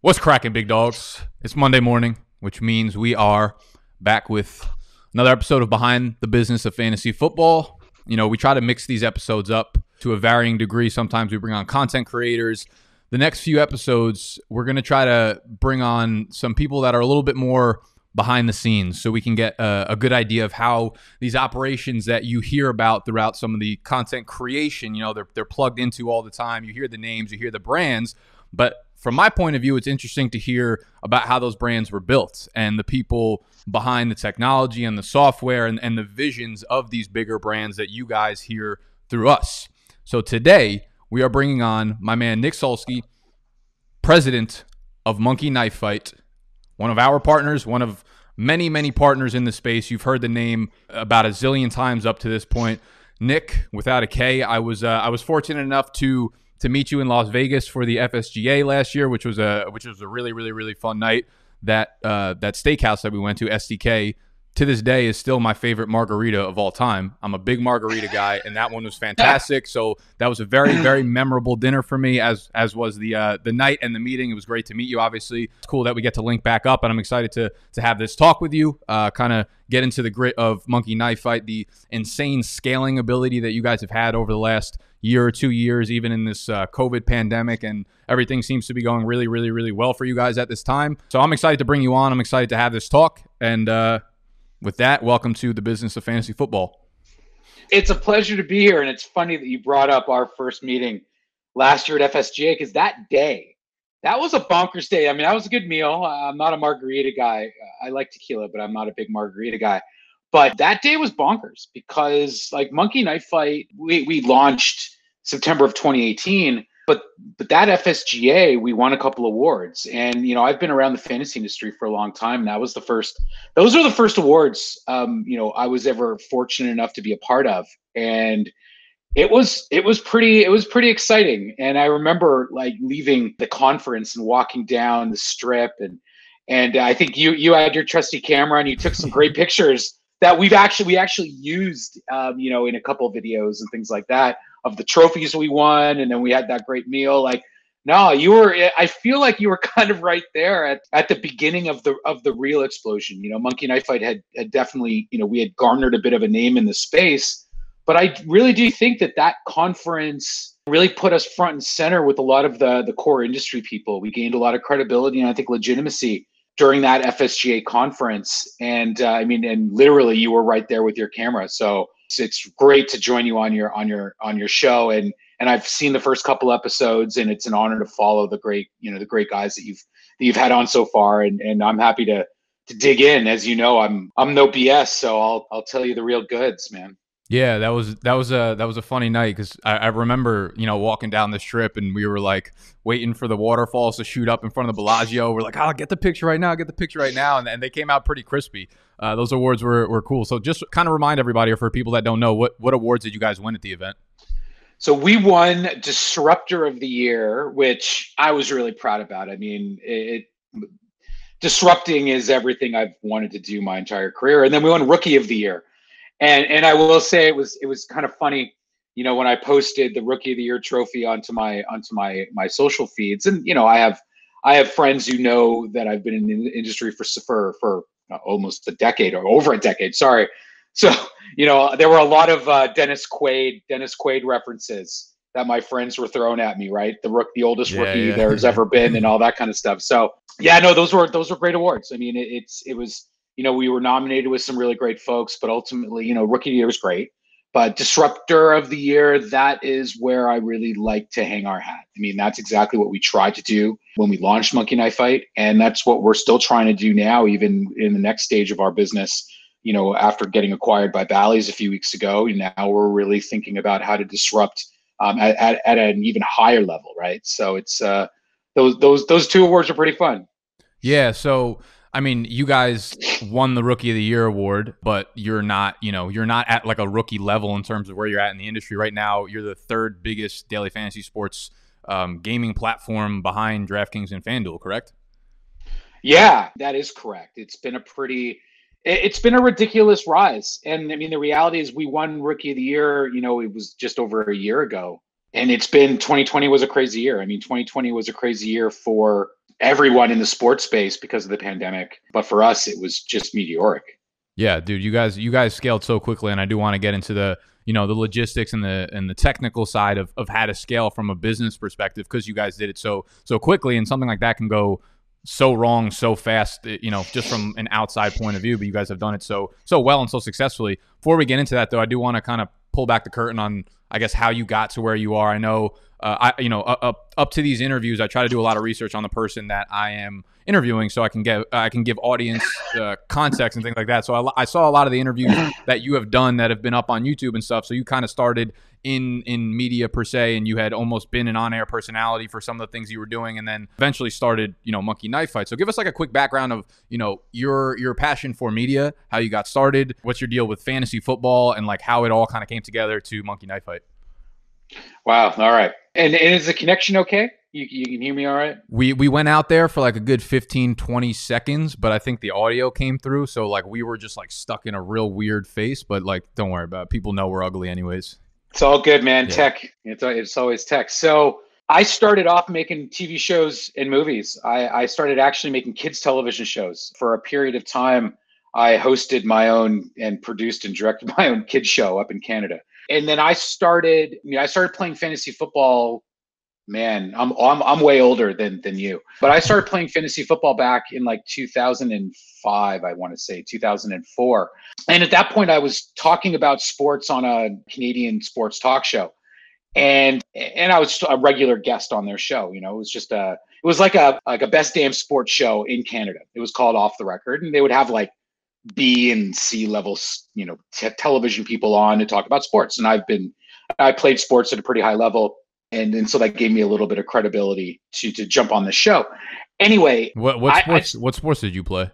What's cracking, big dogs? It's Monday morning, which means we are back with another episode of Behind the Business of Fantasy Football. You know, we try to mix these episodes up to a varying degree. Sometimes we bring on content creators. The next few episodes, we're going to try to bring on some people that are a little bit more behind the scenes so we can get a, a, good idea of how these operations that you hear about throughout some of the content creation, you know, they're, they're plugged into all the time. You hear the names, you hear the brands, but from my point of view, it's interesting to hear about how those brands were built and the people behind the technology and the software and, and the visions of these bigger brands that you guys hear through us. So today, we are bringing on my man Nic Sulsky, president of Monkey Knife Fight, one of our partners, one of many, many partners in the space. You've heard the name about a zillion times up to this point. Nic, without a K, I was uh, I was fortunate enough to to meet you in Las Vegas for the FSGA last year, which was a which was a really really really fun night. That uh, that steakhouse that we went to, STK, to this day is still my favorite margarita of all time. I'm a big margarita guy, and that one was fantastic. So that was a very very memorable dinner for me, as as was the uh, the night and the meeting. It was great to meet you. Obviously, it's cool that we get to link back up, and I'm excited to to have this talk with you. Uh, kind of get into the grit of Monkey Knife Fight, the insane scaling ability that you guys have had over the last year or two years, even in this uh, COVID pandemic, and everything seems to be going really, really, really well for you guys at this time. So I'm excited to bring you on. I'm excited to have this talk. And uh, with that, welcome to the business of fantasy football. It's a pleasure to be here. And it's funny that you brought up our first meeting last year at FSGA because that day, that was a bonkers day. I mean, that was a good meal. I'm not a margarita guy. I like tequila, but I'm not a big margarita guy. But that day was bonkers because like Monkey Knife Fight, we, we launched September of 2018. But but that FSGA, we won a couple awards. And you know, I've been around the fantasy industry for a long time. That was the first those are the first awards um, you know, I was ever fortunate enough to be a part of. And it was it was pretty it was pretty exciting. And I remember like leaving the conference and walking down the strip and and I think you you had your trusty camera and you took some great pictures that we've actually we actually used um, you know in a couple of videos and things like that of the trophies we won and then we had that great meal like no you were i feel like you were kind of right there at, at the beginning of the of the real explosion you know monkey knife fight had, had definitely you know we had garnered a bit of a name in the space but i really do think that that conference really put us front and center with a lot of the the core industry people we gained a lot of credibility and i think legitimacy during that FSGA conference. And uh, I mean, and literally you were right there with your camera. So it's, it's great to join you on your on your on your show. And and I've seen the first couple episodes, and it's an honor to follow the great you know the great guys that you've that you've had on so far. And and I'm happy to to dig in. As you know, I'm I'm no BS, so I'll I'll tell you the real goods, man. Yeah, that was that was a that was a funny night because I, I, remember you know walking down the strip and we were like waiting for the waterfalls to shoot up in front of the Bellagio. We're like, I'll oh, get the picture right now, get the picture right now, and, and they came out pretty crispy. Uh, those awards were, were cool. So just kind of remind everybody, or for people that don't know, what what awards did you guys win at the event? So we won Disruptor of the Year, which I was really proud about. I mean, it disrupting is everything I've wanted to do my entire career, and then we won Rookie of the Year and and I will say it was it was kind of funny, you know, when I posted the Rookie of the Year trophy onto my onto my my social feeds, and you know, I have I have friends who know that I've been in the industry for for for almost a decade or over a decade. Sorry, so you know, there were a lot of uh, Dennis Quaid Dennis Quaid references that my friends were throwing at me, right? The rook, the oldest yeah, rookie yeah. there's ever been, and all that kind of stuff. So yeah, no, those were those were great awards. I mean, it, it's it was you know, we were nominated with some really great folks, but ultimately, you know, rookie year was great. But disruptor of the year, that is where I really like to hang our hat. I mean, that's exactly what we tried to do when we launched Monkey Knife Fight. And that's what we're still trying to do now, even in the next stage of our business. You know, after getting acquired by Bally's a few weeks ago, now we're really thinking about how to disrupt um, at, at, at an even higher level, right? So it's uh, those those those two awards are pretty fun. Yeah. So I mean, you guys won the Rookie of the Year award, but you're not, you know, you're not at like a rookie level in terms of where you're at in the industry right now. You're the third biggest daily fantasy sports um, gaming platform behind DraftKings and FanDuel, correct? Yeah, that is correct. It's been a pretty, it's been a ridiculous rise. And I mean, the reality is we won Rookie of the Year, you know, it was just over a year ago. And it's been 2020 was a crazy year. I mean, 2020 was a crazy year for everyone in the sports space because of the pandemic. But for us, it was just meteoric. Yeah, dude, you guys you guys scaled so quickly, and I do want to get into the you know the logistics and the and the technical side of, of how to scale from a business perspective because you guys did it so so quickly, and something like that can go so wrong so fast eh, you know just from an outside point of view but you guys have done it so so well and so successfully before we get into that though i do want to kind of pull back the curtain on i guess how you got to where you are i know uh, I you know up up to these interviews, I try to do a lot of research on the person that I am interviewing, so I can get I can give audience uh, context and things like that. So I, I, saw a lot of the interviews that you have done that have been up on YouTube and stuff. So you kind of started in in media per se, and you had almost been an on air personality for some of the things you were doing, and then eventually started you know Monkey Knife Fight. So give us like a quick background of you know your your passion for media, how you got started, what's your deal with fantasy football, and like how it all kind of came together to Monkey Knife Fight. Wow. All right. And, and is the connection okay? You, you can hear me all right? We we went out there for like a good 15, 20 seconds, but I think the audio came through. So like we were just like stuck in a real weird face, but like don't worry about it. People know we're ugly anyways. It's all good, man. Yeah. Tech. It's, it's always tech. So I started off making TV shows and movies. I, I started actually making kids television shows for a period of time. I hosted my own and produced and directed my own kids show up in Canada and then I started. You know, I started playing fantasy football. Man, I'm I'm I'm way older than than you, but I started playing fantasy football back in like 2005. I want to say 2004, and at that point, I was talking about sports on a Canadian sports talk show, and and I was a regular guest on their show. You know, it was just a it was like a like a best damn sports show in Canada. It was called Off the Record, and they would have like B and C level, you know, t- television people on to talk about sports. And I've been, I played sports at a pretty high level, and and so that gave me a little bit of credibility to to jump on the show. Anyway, what what sports I, what sports did you play?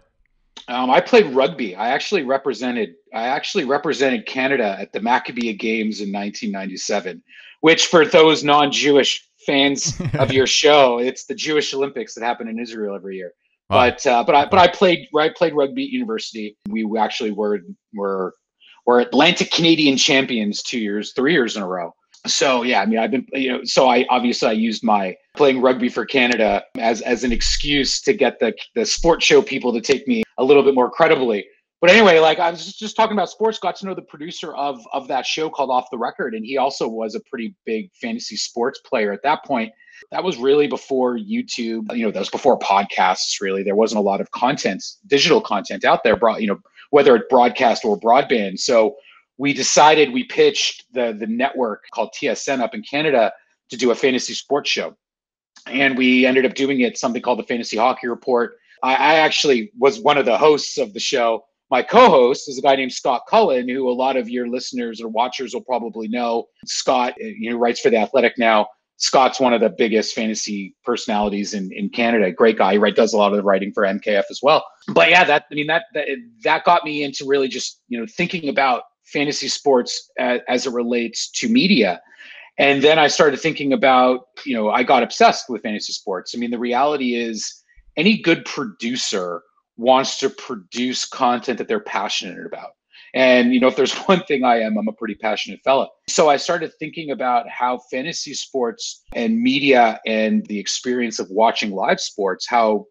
Um, I played rugby. I actually represented I actually represented Canada at the Maccabee Games in 1997, which for those non-Jewish fans of your show, it's the Jewish Olympics that happen in Israel every year. But uh, but I but I played I played rugby at university. We actually were were were Atlantic Canadian champions two years, three years in a row. So yeah, I mean I've been you know so I obviously I used my playing rugby for Canada as as an excuse to get the the sports show people to take me a little bit more credibly. But anyway, like I was just talking about sports, got to know the producer of of that show called Off the Record, and he also was a pretty big fantasy sports player at that point. That was really before YouTube, you know, that was before podcasts, really. There wasn't a lot of content, digital content out there, brought, you know, whether it broadcast or broadband. So we decided we pitched the the network called TSN up in Canada to do a fantasy sports show. And we ended up doing it something called the Fantasy Hockey Report. I, I actually was one of the hosts of the show. My co-host is a guy named Scott Cullen, who a lot of your listeners or watchers will probably know. Scott, uh, you know, writes for the Athletic now. Scott's one of the biggest fantasy personalities in, in Canada. Great guy. He right, does a lot of the writing for MKF as well. But yeah, that I mean that that, that got me into really just you know thinking about fantasy sports as, as it relates to media. And then I started thinking about you know I got obsessed with fantasy sports. I mean the reality is any good producer wants to produce content that they're passionate about. And you know, if there's one thing I am, I'm a pretty passionate fella. So I started thinking about how fantasy sports and media and the experience of watching live sports, how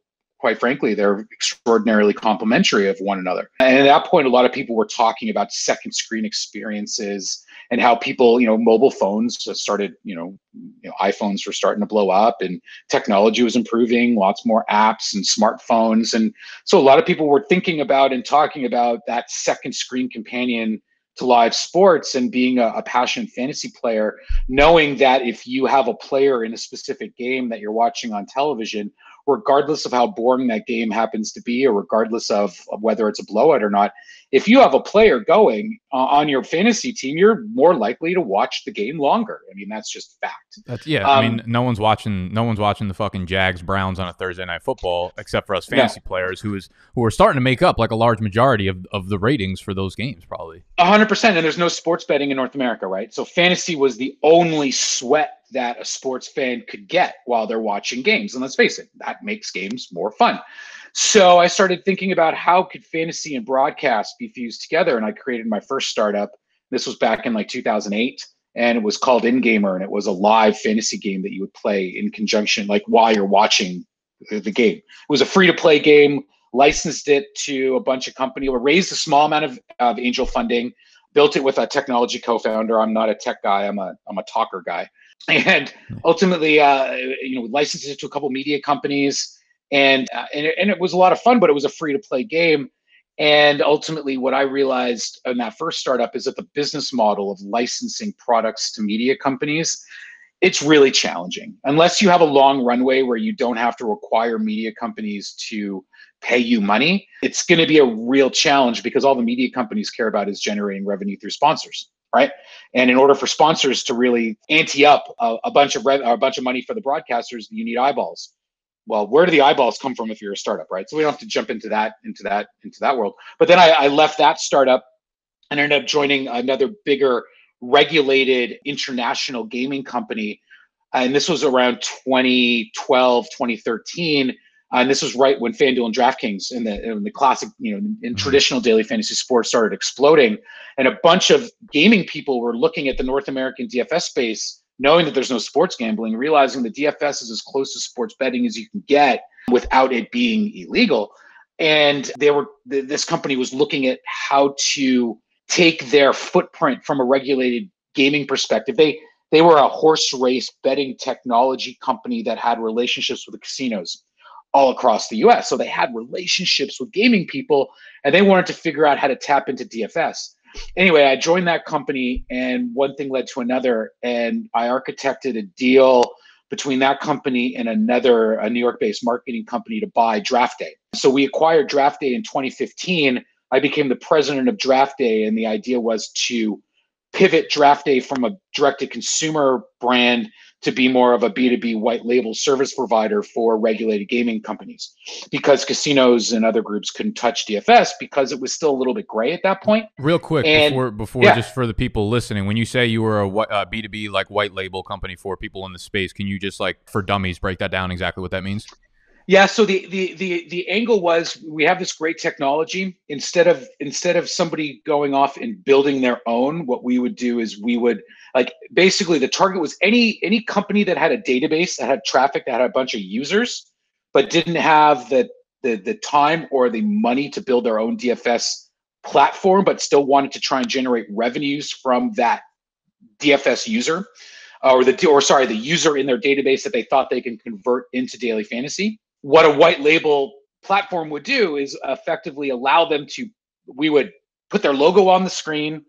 quite frankly, they're extraordinarily complementary of one another. And at that point, a lot of people were talking about second screen experiences and how people, you know, mobile phones started, you know, you know, iPhones were starting to blow up and technology was improving, lots more apps and smartphones. And so a lot of people were thinking about and talking about that second screen companion to live sports and being a, a, passionate fantasy player, knowing that if you have a player in a specific game that you're watching on television, regardless of how boring that game happens to be, or regardless of, of whether it's a blowout or not, if you have a player going uh, on your fantasy team, you're more likely to watch the game longer. I mean, that's just fact. That's yeah. Um, I mean, no one's watching. No one's watching the fucking Jags Browns on a Thursday night football, except for us fantasy yeah. players, who is who are starting to make up like a large majority of, of the ratings for those games, probably. hundred percent. And there's no sports betting in North America, right? So fantasy was the only sweat that a sports fan could get while they're watching games. And let's face it, that makes games more fun. So I started thinking about how could fantasy and broadcast be fused together. And I created my first startup. This was back in like 2008 and it was called InGamer and it was a live fantasy game that you would play in conjunction like while you're watching the game. It was a free to play game. Licensed it to a bunch of company. We raised a small amount of, of angel funding. Built it with a technology co-founder. I'm not a tech guy. I'm a I'm a talker guy. And ultimately, uh, you know, licensed it to a couple media companies, and uh, and, it, and it was a lot of fun. But it was a free to play game. And ultimately, what I realized in that first startup is that the business model of licensing products to media companies it's really challenging unless you have a long runway where you don't have to require media companies to pay you money it's going to be a real challenge because all the media companies care about is generating revenue through sponsors right and in order for sponsors to really ante up a, a bunch of rev- a bunch of money for the broadcasters you need eyeballs well where do the eyeballs come from if you're a startup right so we don't have to jump into that into that into that world but then i, I left that startup and ended up joining another bigger regulated international gaming company. And this was around 2012, 2013. And this was right when FanDuel and DraftKings in the, in the classic, you know, in mm-hmm. traditional daily fantasy sports started exploding. And a bunch of gaming people were looking at the North American DFS space, knowing that there's no sports gambling, realizing that DFS is as close to sports betting as you can get without it being illegal. And they were, this company was looking at how to take their footprint from a regulated gaming perspective. They they were a horse race betting technology company that had relationships with the casinos all across the US. So they had relationships with gaming people and they wanted to figure out how to tap into DFS. Anyway, I joined that company and one thing led to another and I architected a deal between that company and another a New York-based marketing company to buy Draft Day. So we acquired Draft Day in 2015 I became the president of Draft Day, and the idea was to pivot Draft Day from a direct to consumer brand to be more of a B2B white label service provider for regulated gaming companies because casinos and other groups couldn't touch DFS because it was still a little bit gray at that point. Real quick and, before before yeah. just for the people listening, when you say you were a a uh, B2B like white label company for people in the space, can you just like for dummies break that down exactly what that means? Yeah, so the, the the the angle was we have this great technology. Instead of instead of somebody going off and building their own, what we would do is we would like basically the target was any any company that had a database that had traffic that had a bunch of users, but didn't have the the the time or the money to build their own DFS platform, but still wanted to try and generate revenues from that DFS user, uh, or the or sorry the user in their database that they thought they can convert into daily fantasy. What a white label platform would do is effectively allow them to we would put their logo on the screen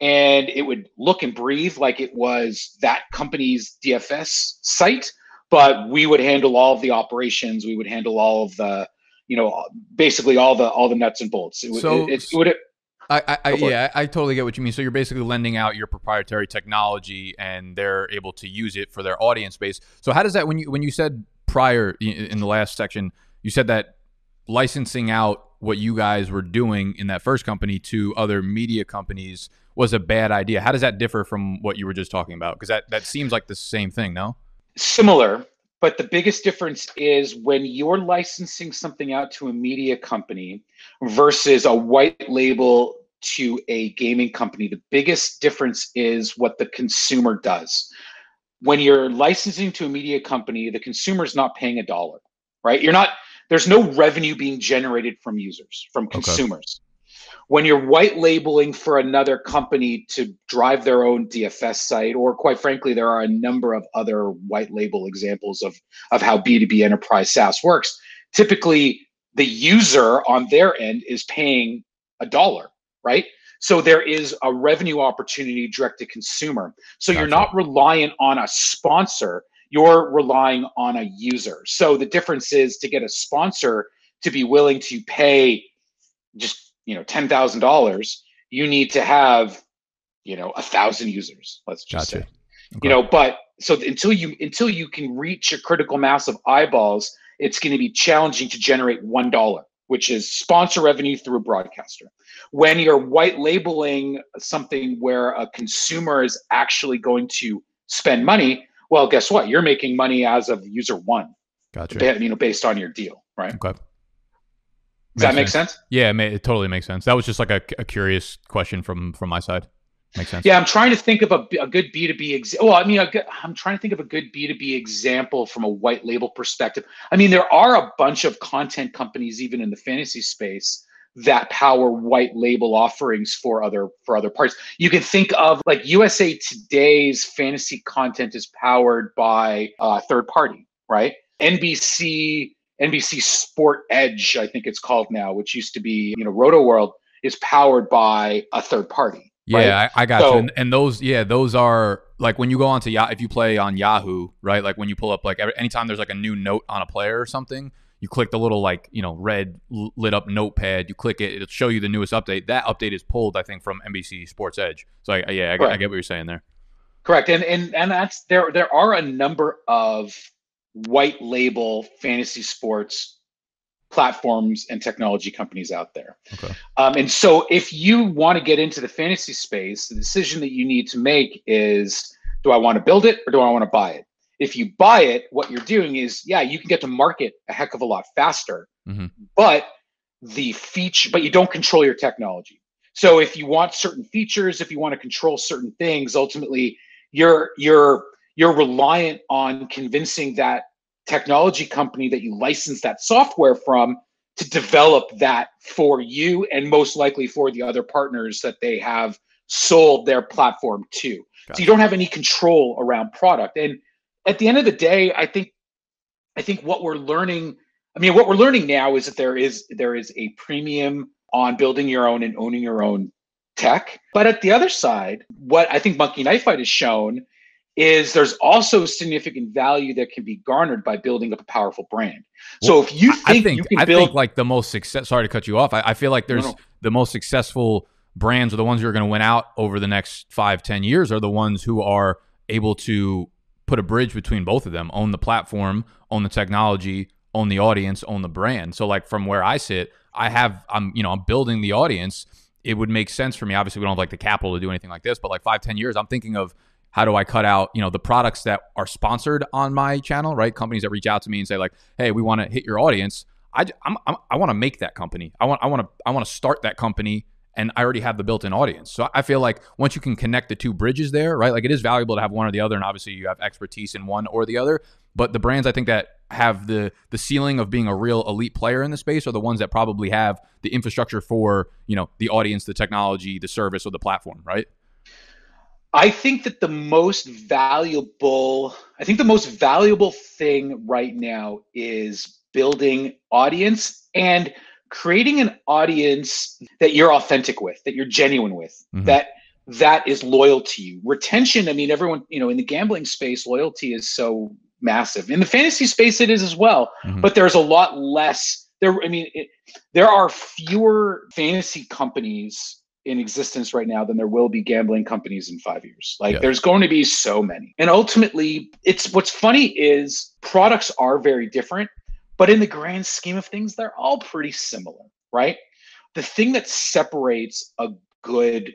and it would look and breathe like it was that company's DFS site but we would handle all of the operations we would handle all of the you know basically all the all the nuts and bolts it, so, it, it, it would it, I, I yeah, I totally get what you mean. So you're basically lending out your proprietary technology, and they're able to use it for their audience base. So how does that when you when you said prior in the last section, you said that licensing out what you guys were doing in that first company to other media companies was a bad idea. How does that differ from what you were just talking about? Because that, that seems like the same thing, no? Similar, but the biggest difference is when you're licensing something out to a media company versus a white label to a gaming company, the biggest difference is what the consumer does when you're licensing to a media company, the consumer is not paying a dollar, right? You're not, there's no revenue being generated from users, from consumers. Okay. When you're white labeling for another company to drive their own DFS site, or quite frankly, there are a number of other white label examples of, of how B2B enterprise SaaS works. Typically, the user on their end is paying a dollar, right? So there is a revenue opportunity direct to consumer. So gotcha. you're not reliant on a sponsor, you're relying on a user. So the difference is to get a sponsor to be willing to pay just, you know, $10,000, you need to have, you know, a thousand users, let's just gotcha. say. Okay. You know, but so until you until you can reach a critical mass of eyeballs, it's going to be challenging to generate one dollar which is sponsor revenue through a broadcaster. When you're white labeling something where a consumer is actually going to spend money, well, guess what? You're making money as of user one. Gotcha. You know, based on your deal, right? Okay. Does that make sense? sense? Yeah, it, may, it, totally makes sense. That was just like a, a curious question from from my side. makes sense. Yeah, I'm trying to think of a, a good B2B example. Well, I mean, good, I'm trying to think of a good B2B example from a white label perspective. I mean, there are a bunch of content companies, even in the fantasy space, that power white label offerings for other for other parts. You can think of like USA Today's fantasy content is powered by a third party, right? NBC NBC Sport Edge, I think it's called now, which used to be you know Rotoworld, is powered by a third party. Yeah, right? I, I got so, you. And, and, those, yeah, those are like when you go onto Yahoo, if you play on Yahoo, right? Like when you pull up, like every, anytime there's like a new note on a player or something, you click the little like you know red lit up notepad. You click it, it'll show you the newest update. That update is pulled, I think, from NBC Sports Edge. So I, yeah, I, I get what you're saying there. Correct, and and and that's there. There are a number of white label fantasy sports platforms and technology companies out there. Okay. Um, and so if you want to get into the fantasy space, the decision that you need to make is do I want to build it or do I want to buy it? If you buy it, what you're doing is, yeah, you can get to market a heck of a lot faster, mm-hmm. but the feature, but you don't control your technology. So if you want certain features, if you want to control certain things, ultimately you're you're you're reliant on convincing that technology company that you license that software from to develop that for you and most likely for the other partners that they have sold their platform to. So you don't have any control around product. And at the end of the day, I think I think what we're learning, I mean, what we're learning now is that there is there is a premium on building your own and owning your own tech. But at the other side, what I think Monkey Knife Fight has shown is there's also significant value that can be garnered by building up a powerful brand. So well, if you think, I think you can I build, think like the most success. Sorry to cut you off. I, I feel like there's no, no. the most successful brands are the ones who are going to win out over the next five, ten years. Are the ones who are able to put a bridge between both of them, own the platform, own the technology, own the audience, own the brand. So like from where I sit, I have I'm you know I'm building the audience. It would make sense for me. Obviously, we don't have like the capital to do anything like this, but like five, ten years, I'm thinking of how do I cut out, you know, the products that are sponsored on my channel, right? Companies that reach out to me and say like, "Hey, we want to hit your audience." I I'm, I'm, i want to make that company. I want I want to I want to start that company and I already have the built-in audience. So I feel like once you can connect the two bridges there, right? Like it is valuable to have one or the other and obviously you have expertise in one or the other, but the brands I think that have the the ceiling of being a real elite player in the space are the ones that probably have the infrastructure for, you know, the audience, the technology, the service or the platform, right? I think that the most valuable, I think the most valuable thing right now is building audience and creating an audience that you're authentic with, that you're genuine with, mm-hmm. that that is loyal to you. Retention, I mean, everyone, you know, in the gambling space, loyalty is so massive. In the fantasy space, it is as well, mm-hmm. but there's a lot less. There, I mean, it, there are fewer fantasy companies in existence right now than there will be gambling companies in five years. Like yeah. there's going to be so many. And ultimately, it's what's funny is products are very different, but in the grand scheme of things, they're all pretty similar, right? The thing that separates a good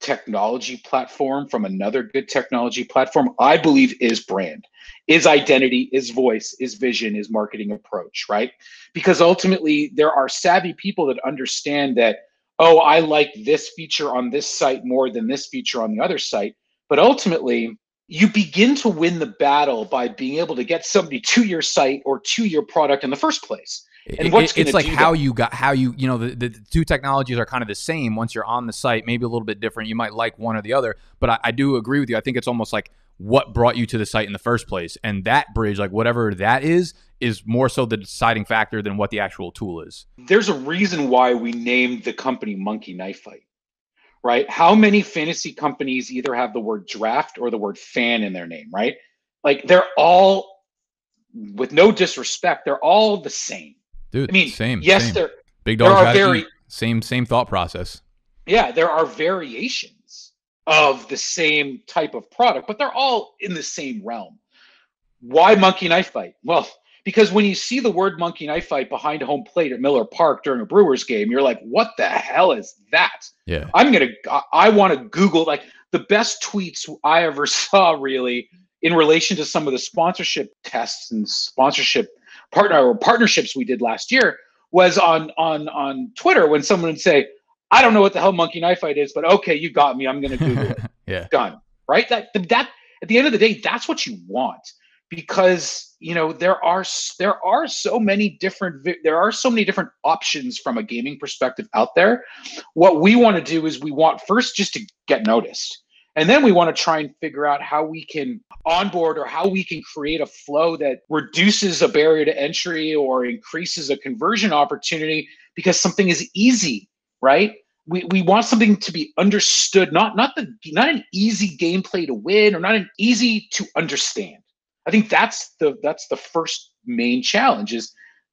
technology platform from another good technology platform, I believe, is brand, is identity, is voice, is vision, is marketing approach, right? Because ultimately, there are savvy people that understand that oh, I like this feature on this site more than this feature on the other site. But ultimately, you begin to win the battle by being able to get somebody to your site or to your product in the first place. And what's it's like how that? you got how you you know the, the, two technologies are kind of the same once you're on the site maybe a little bit different you might like one or the other but I, I do agree with you i think it's almost like what brought you to the site in the first place and that bridge like whatever that is is more so the deciding factor than what the actual tool is. There's a reason why we named the company Monkey Knife Fight, right? How many fantasy companies either have the word draft or the word fan in their name, right? Like they're all, with no disrespect, they're all the same. Dude, I mean, same. Yes, same. they're big dogs. There are very same same thought process. Yeah, there are variations of the same type of product, but they're all in the same realm. Why Monkey Knife Fight? Well, because when you see the word monkey knife fight behind home plate at Miller Park during a Brewers game, you're like, what the hell is that? Yeah. I'm going to, I want to Google like the best tweets I ever saw really in relation to some of the sponsorship tests and sponsorship partner or partnerships we did last year was on, on, on Twitter when someone would say, I don't know what the hell monkey knife fight is, but okay, you got me. I'm going to Google it. yeah. Done. Right. That, that, at the end of the day, that's what you want because you know there are there are so many different there are so many different options from a gaming perspective out there what we want to do is we want first just to get noticed and then we want to try and figure out how we can onboard or how we can create a flow that reduces a barrier to entry or increases a conversion opportunity because something is easy right we, we want something to be understood not not the not an easy gameplay to win or not an easy to understand I think that's the that's the first main challenge is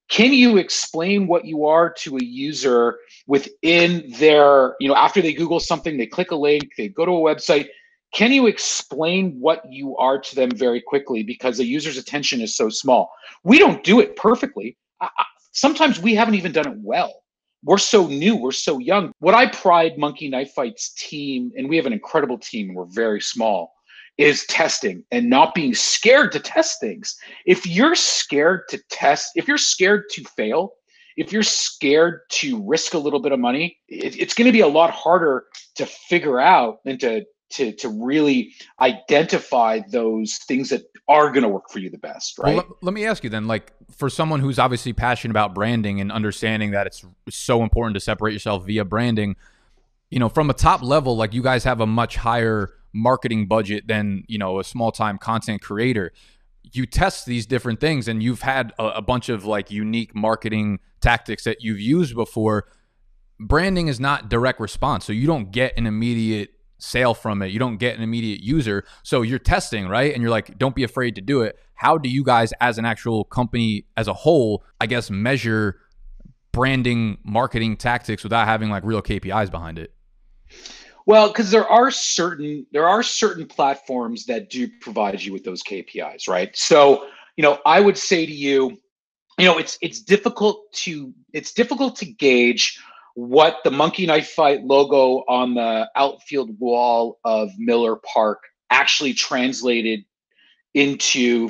can you explain what you are to a user within their, you know, after they Google something, they click a link, they go to a website. Can you explain what you are to them very quickly because the user's attention is so small? We don't do it perfectly. I, I, sometimes we haven't even done it well. We're so new, we're so young. What I pride Monkey Knife Fight's team, and we have an incredible team, we're very small is testing and not being scared to test things. If you're scared to test, if you're scared to fail, if you're scared to risk a little bit of money, it, it's going to be a lot harder to figure out and to to to really identify those things that are going to work for you the best, right? Well, let, let me ask you then, like for someone who's obviously passionate about branding and understanding that it's so important to separate yourself via branding, you know, from a top level, like you guys have a much higher marketing budget than you know a small time content creator you test these different things and you've had a, a, bunch of like unique marketing tactics that you've used before branding is not direct response so you don't get an immediate sale from it. You don't get an immediate user. So you're testing right? And you're like don't be afraid to do it. How do you guys as an actual company as a whole i guess measure branding marketing tactics without having like real kpis behind it? Well, because there are certain there are certain platforms that do provide you with those KPIs, right? So, you know, I would say to you, you know, it's it's difficult to it's difficult to gauge what the monkey knife fight logo on the outfield wall of Miller Park actually translated into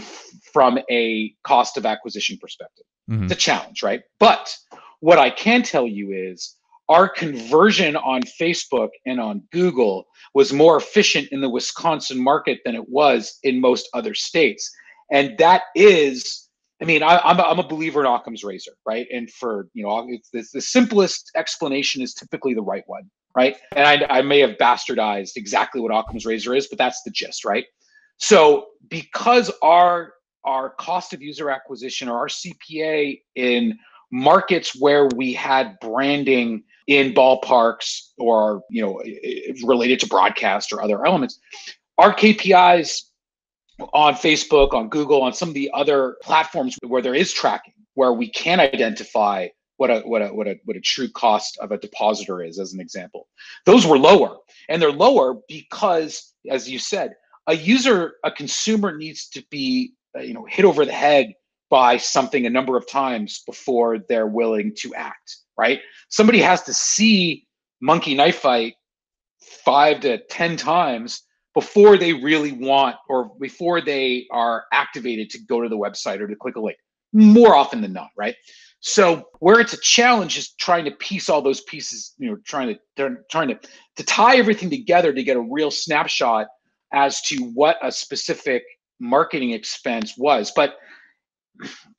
from a cost of acquisition perspective. Mm-hmm. It's a challenge, right? But what I can tell you is our conversion on Facebook and on Google was more efficient in the Wisconsin market than it was in most other states. And that is, I mean, I, am a, I'm a believer in Occam's razor, right? And for, you know, it's, it's the simplest explanation is typically the right one, right? And I, I may have bastardized exactly what Occam's razor is, but that's the gist, right? So because our our cost of user acquisition or our CPA in markets where we had branding in ballparks or you know related to broadcast or other elements our kpis on facebook on google on some of the other platforms where there is tracking where we can identify what a what a what a what a true cost of a depositor is as an example those were lower and they're lower because as you said a user a consumer needs to be uh, you know hit over the head by something a number of times before they're willing to act right? Somebody has to see monkey knife fight five to 10 times before they really want or before they are activated to go to the website or to click a link more often than not right? So where it's a challenge is trying to piece all those pieces you know trying to trying to to tie everything together to get a real snapshot as to what a specific marketing expense was. But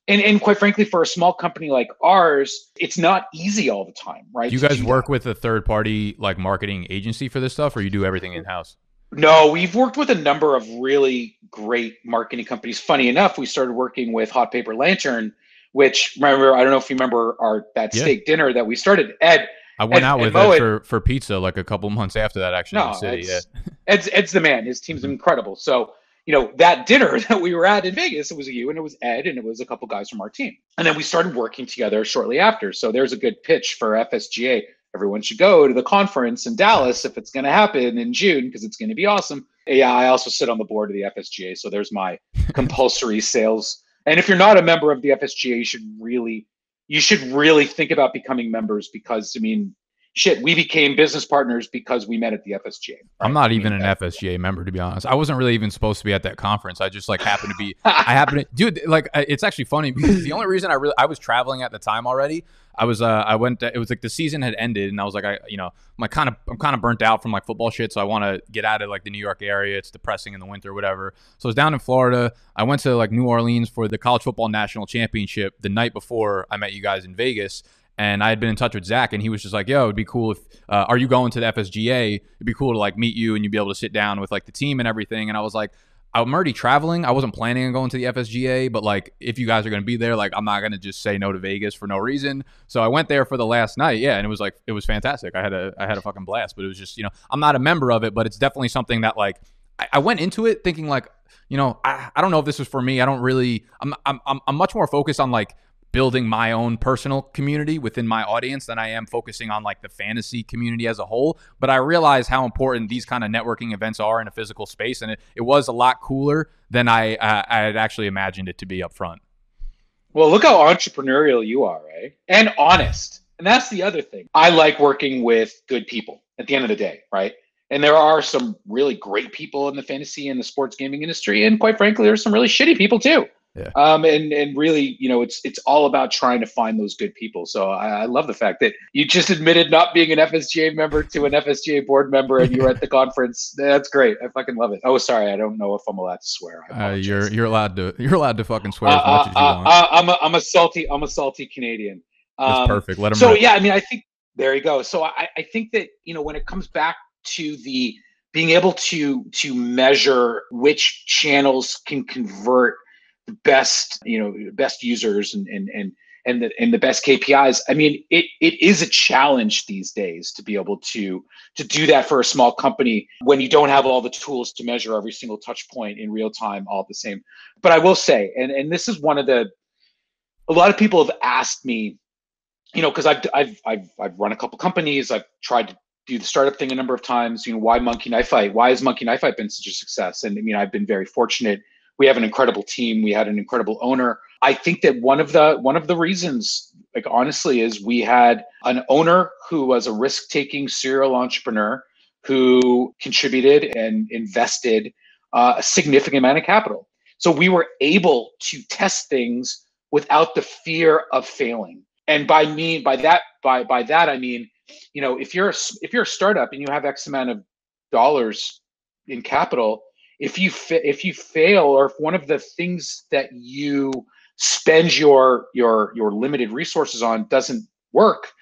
and and quite frankly for a small company like ours it's not easy all the time right? Do you guys work with a third party like marketing agency for this stuff or you do everything in house no we've worked with a number of really great marketing companies funny enough we started working with hot paper lantern which remember i don't know if you remember our that yeah. steak dinner that we started ed I went Ed, out with Ed for, for pizza like a couple months after that actually no, in the city. Ed's, yeah. Ed's, Ed's the man. His team's mm-hmm. incredible. So you know, that dinner that we were at in Vegas, it was you and it was Ed and it was a couple guys from our team. And then we started working together shortly after. So there's a good pitch for FSGA. Everyone should go to the conference in Dallas if it's going to happen in June because it's going to be awesome. Yeah, I also sit on the board of the FSGA. So there's my compulsory sales. And if you're not a member of the FSGA, you should really you should really think about becoming members because I mean, shit, we became business partners because we met at the FSGA. Right? I'm not even an FSGA member to be honest. I wasn't really even supposed to be at that conference. I just like happened to be. I happened to, dude. Like it's actually funny because the only reason I really I was traveling at the time already. I was uh I went to, it was like the season had ended and I was like I you know I'm like kind of I'm kind of burnt out from like football shit so I want to get out of like the New York area it's depressing in the winter whatever so I was down in Florida I went to like New Orleans for the college football national championship the night before I met you guys in Vegas and I had been in touch with Zach, and he was just like, "Yo, it'd be cool if uh, are you going to the FSGA? It'd be cool to like meet you, and you'd be able to sit down with like the team and everything." And I was like, "I'm already traveling. I wasn't planning on going to the FSGA, but like if you guys are going to be there, like I'm not going to just say no to Vegas for no reason." So I went there for the last night, yeah, and it was like it was fantastic. I had a I had a fucking blast, but it was just you know I'm not a member of it, but it's definitely something that like I, I went into it thinking like you know I, I don't know if this is for me. I don't really I'm I'm I'm, I'm much more focused on like building my own personal community within my audience than I am focusing on like the fantasy community as a whole. But I realize how important these kind of networking events are in a physical space, and it, it was a lot cooler than I uh, I had actually imagined it to be up front. Well, look how entrepreneurial you are, right? And honest. And that's the other thing. I like working with good people at the end of the day, right? And there are some really great people in the fantasy and the sports gaming industry. And quite frankly, there's some really shitty people too. Yeah. Um, and and really, you know, it's it's all about trying to find those good people. So I, I, love the fact that you just admitted not being an FSGA member to an FSGA board member, and you were at the conference. That's great. I fucking love it. Oh, sorry, I don't know if I'm allowed to swear. Uh, you're you're allowed to you're allowed to fucking swear uh, as much as you uh, want. Uh, I'm a I'm a salty I'm a salty Canadian. Um, That's perfect. Let him. So rip. yeah, I mean, I think there you go. So I, I think that you know when it comes back to the being able to to measure which channels can convert best you know best users and and and and the, and the best KPIs. I mean, it it is a challenge these days to be able to to do that for a small company when you don't have all the tools to measure every single touch point in real time all the same. But I will say, and and this is one of the a lot of people have asked me, you know, because I've I've I've I've run a couple companies, I've tried to do the startup thing a number of times. You know, why Monkey Knife Fight? Why has Monkey Knife Fight been such a success? And I mean, I've been very fortunate we have an incredible team we had an incredible owner. I think that one of the one of the reasons like honestly is we had an owner who was a risk-taking serial entrepreneur who contributed and invested uh, a significant amount of capital. So we were able to test things without the fear of failing. And by me by that by by that i mean you know if you're a, if you're a startup and you have x amount of dollars in capital if you if you fail or if one of the things that you spend your your your limited resources on doesn't work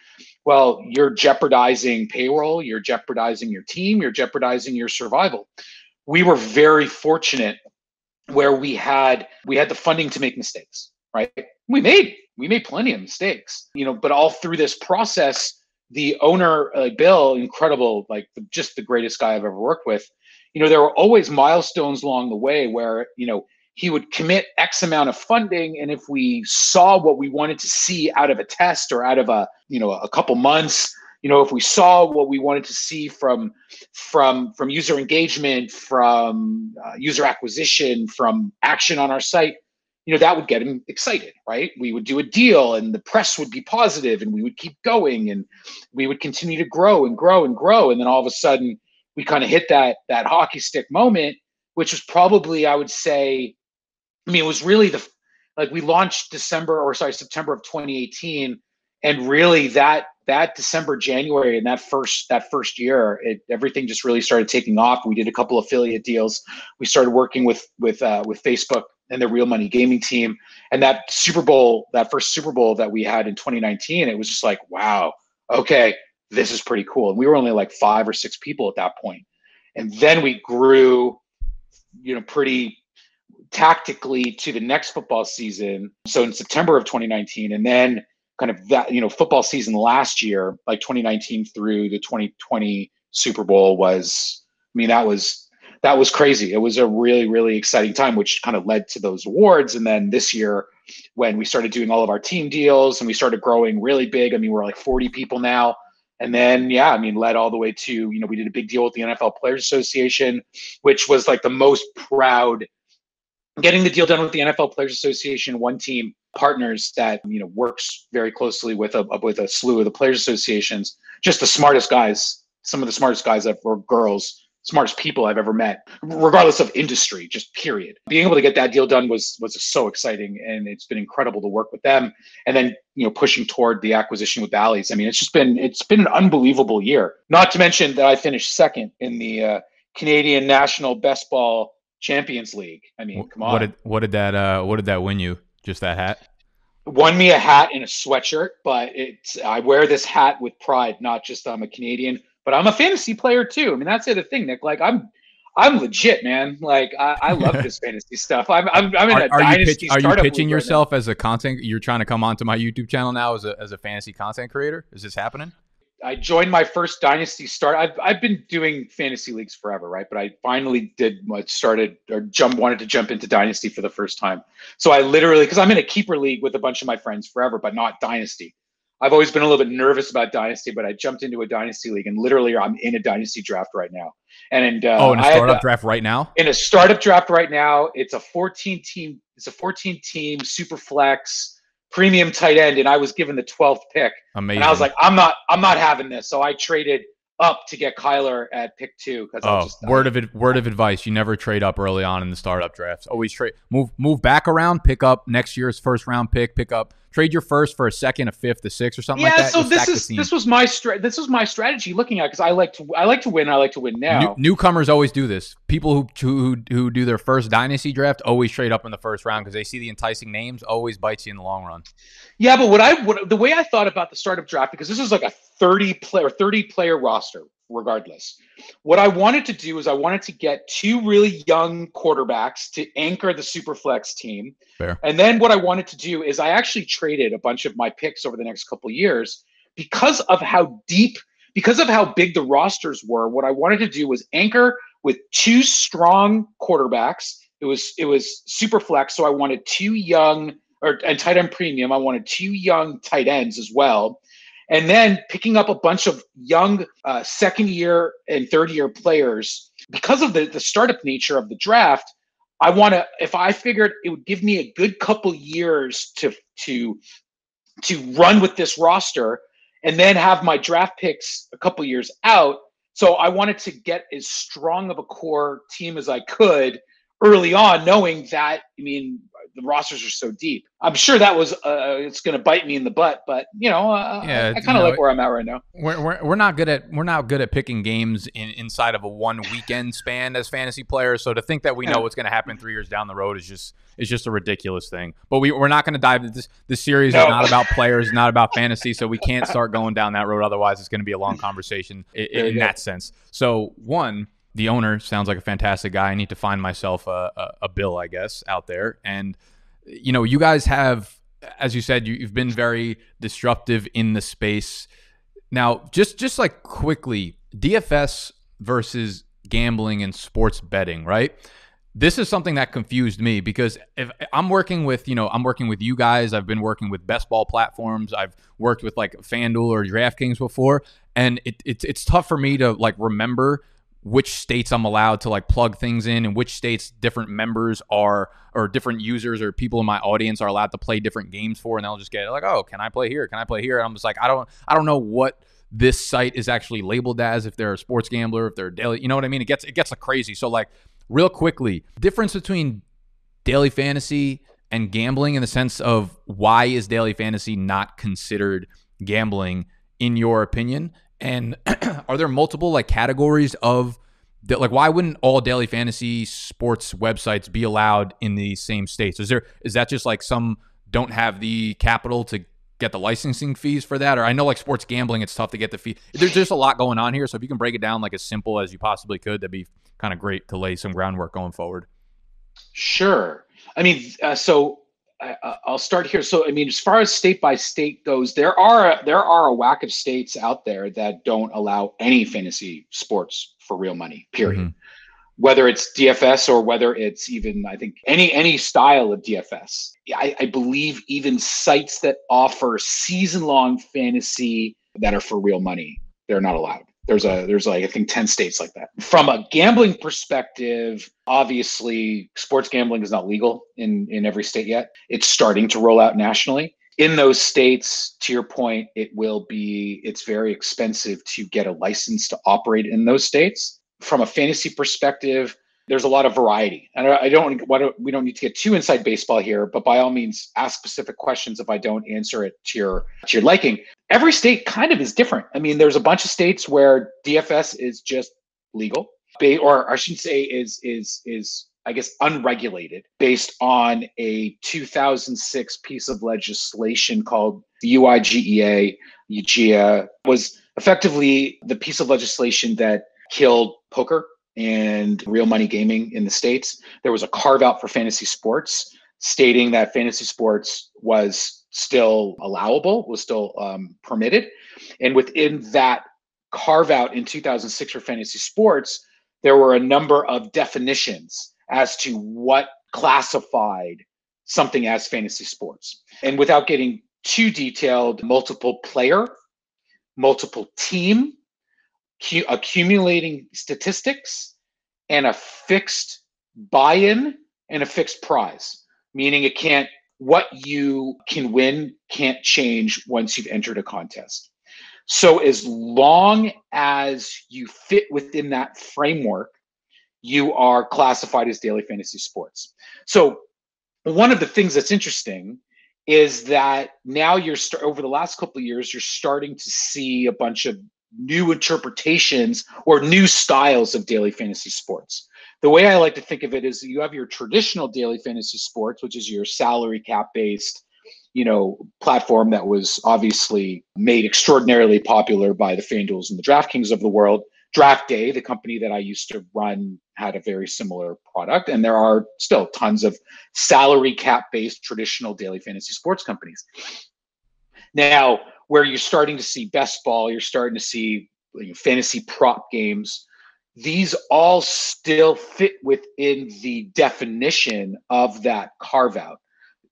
well you're jeopardizing payroll you're jeopardizing your team you're jeopardizing your survival. We were very fortunate where we had we had the funding to make mistakes right? We made we made plenty of mistakes you know but all through this process the owner uh, bill incredible like just the greatest guy i've ever worked with you know, there were always milestones along the way where, you know, he would commit X amount of funding. And if we saw what we wanted to see out of a test or out of a, you know, a couple months, you know, if we saw what we wanted to see from from from user engagement, from uh, user acquisition, from action on our site, you know, that would get him excited, right? We would do a deal and the press would be positive and we would keep going and we would continue to grow and grow and grow. And then all of a sudden, we kind of hit that that hockey stick moment, which was probably I would say, I mean, it was really the like we launched December or sorry September of 2018, and really that that December January and that first that first year, it, everything just really started taking off. We did a couple affiliate deals. We started working with with uh, with Facebook and the Real Money Gaming team, and that Super Bowl, that first Super Bowl that we had in 2019, it was just like wow, okay this is pretty cool. And we were only like five or six people at that point. And then we grew, you know, pretty tactically to the next football season. So in September of 2019, and then kind of that, you know, football season last year, like 2019 through the 2020 Super Bowl was, I mean, that was that was crazy. It was a really, really exciting time, which kind of led to those awards. And then this year, when we started doing all of our team deals and we started growing really big, I mean, we're like 40 people now and then yeah i mean led all the way to you know we did a big deal with the nfl players association which was like the most proud getting the deal done with the NFL Players Association, one team partners that you know works very closely with a with a slew of the players associations, just the smartest guys, some of the smartest guys or girls smartest people I've ever met, regardless of industry, just period. Being able to get that deal done was was so exciting, and it's been incredible to work with them. And then you know pushing toward the acquisition with Bally's. I mean, it's just been it's been an unbelievable year. Not to mention that I finished second in the uh, Canadian National Best Ball Champions League. I mean, come on. What did what did that uh, what did that win you? Just that hat? won me a hat and a sweatshirt, but it's I wear this hat with pride, not just I'm a Canadian but I'm a fantasy player too. I mean, that's the other thing, Nick. Like I'm, I'm legit, man. Like I, I love this fantasy stuff. I'm, I'm, I'm in are, a are dynasty. You pitch, are you pitching yourself right as a content? You're trying to come onto my YouTube channel now as a as a fantasy content creator. Is this happening? I joined my first dynasty start. I've I've been doing fantasy leagues forever, right? But I finally did what started or jump wanted to jump into dynasty for the first time. So I literally because I'm in a keeper league with a bunch of my friends forever, but not dynasty. I've always been a little bit nervous about dynasty, but I jumped into a dynasty league, and literally, I'm in a dynasty draft right now. And uh, oh, in a startup draft right now. In a startup draft right now, it's a 14 team. It's a 14 team super flex premium tight end, and I was given the 12th pick. Amazing. And I was like, I'm not, I'm not having this. So I traded up to get Kyler at pick two. Because oh, just, word I, of word of advice: you never trade up early on in the startup drafts. Always trade move move back around, pick up next year's first round pick, pick up trade your first for a second, a fifth, a sixth, or something yeah, like that. Yeah, so this is this was my stra- this was my strategy looking at because I like to I like to win. I like to win now. New- newcomers always do this. People who, who who do their first dynasty draft always trade up in the first round because they see the enticing names. Always bites you in the long run. Yeah, but what I what, the way I thought about the startup draft because this is like a thirty player thirty player roster regardless. What I wanted to do is I wanted to get two really young quarterbacks to anchor the Superflex team. Fair. And then what I wanted to do is I actually traded a bunch of my picks over the next couple years because of how deep, because of how big the rosters were. What I wanted to do was anchor with two strong quarterbacks. It was it was Superflex, so I wanted two young or and tight end premium. I wanted two young tight ends as well and then picking up a bunch of young uh, second year and third year players because of the, the startup nature of the draft i want to if i figured it would give me a good couple years to to to run with this roster and then have my draft picks a couple years out so i wanted to get as strong of a core team as i could early on knowing that i mean the rosters are so deep. I'm sure that was uh, it's going to bite me in the butt, but you know, uh, yeah, I, I kind of like where I'm at right now. We're, we're, we're not good at we're not good at picking games in, inside of a one weekend span as fantasy players. So to think that we know what's going to happen three years down the road is just is just a ridiculous thing. But we we're not going to dive into this. This series no. is not about players, not about fantasy, so we can't start going down that road. Otherwise, it's going to be a long conversation in, in that sense. So one the owner sounds like a fantastic guy. I need to find myself a, a, a, bill, I guess, out there. And you know, you guys have, as you said, you, you've been very disruptive in the space. Now, just just like quickly, DFS versus gambling and sports betting, right? This is something that confused me because if I'm working with, you know, I'm working with you guys. I've been working with best ball platforms. I've worked with like FanDuel or DraftKings before, and it, it's it's tough for me to like remember which states I'm allowed to like plug things in and which states different members are or different users or people in my audience are allowed to play different games for and they'll just get like oh can I play here? Can I play here? And I'm just like I don't I don't know what this site is actually labeled as if they're a sports gambler if they're daily you know what I mean? It gets it gets like crazy. So like real quickly difference between daily fantasy and gambling in the sense of why is daily fantasy not considered gambling in your opinion and are there multiple like categories of like why wouldn't all daily fantasy sports websites be allowed in the same states? Is there is that just like some don't have the capital to get the licensing fees for that? Or I know like sports gambling, it's tough to get the fee. There's just a lot going on here. So if you can break it down like as simple as you possibly could, that'd be kind of great to lay some groundwork going forward. Sure. I mean, uh, so I, will start here. So, I mean, as far as state by state goes, there are there are a whack of states out there that don't allow any fantasy sports for real money. Period. Mm-hmm. Whether it's DFS or whether it's even, I think any any style of DFS. I, I believe even sites that offer season long fantasy that are for real money, they're not allowed. There's a there's like I think 10 states like that. From a gambling perspective, obviously sports gambling is not legal in in every state yet. It's starting to roll out nationally. In those states, to your point, it will be it's very expensive to get a license to operate in those states. From a fantasy perspective, there's a lot of variety. And I don't, we don't need to get too inside baseball here, but by all means, ask specific questions if I don't answer it to your to your liking. Every state kind of is different. I mean, there's a bunch of states where DFS is just legal, or I shouldn't say is is is I guess unregulated, based on a 2006 piece of legislation called the UIGEA. UGEA was effectively the piece of legislation that killed poker and real money gaming in the states there was a carve out for fantasy sports stating that fantasy sports was still allowable was still um, permitted. And within that carve out in 2006 for fantasy sports there were a number of definitions as to what classified something as fantasy sports. And without getting too detailed multiple player multiple team accumulating statistics and a fixed buy-in and a fixed prize meaning it can't what you can win can't change once you've entered a contest. So as long as you fit within that framework you are classified as daily fantasy sports. So one of the things that's interesting is that now you're st- over the last couple of years you're starting to see a bunch of new interpretations or new styles of daily fantasy sports. The way I like to think of it is you have your traditional daily fantasy sports, which is your salary cap based, you know, platform that was obviously made extraordinarily popular by the FanDuels and the DraftKings of the world. Draft Day, the company that I used to run, had a very similar product, and there are still tons of salary cap based traditional daily fantasy sports companies. Now, where you're starting to see best ball, you're starting to see fantasy prop games. These all still fit within the definition of that carve out.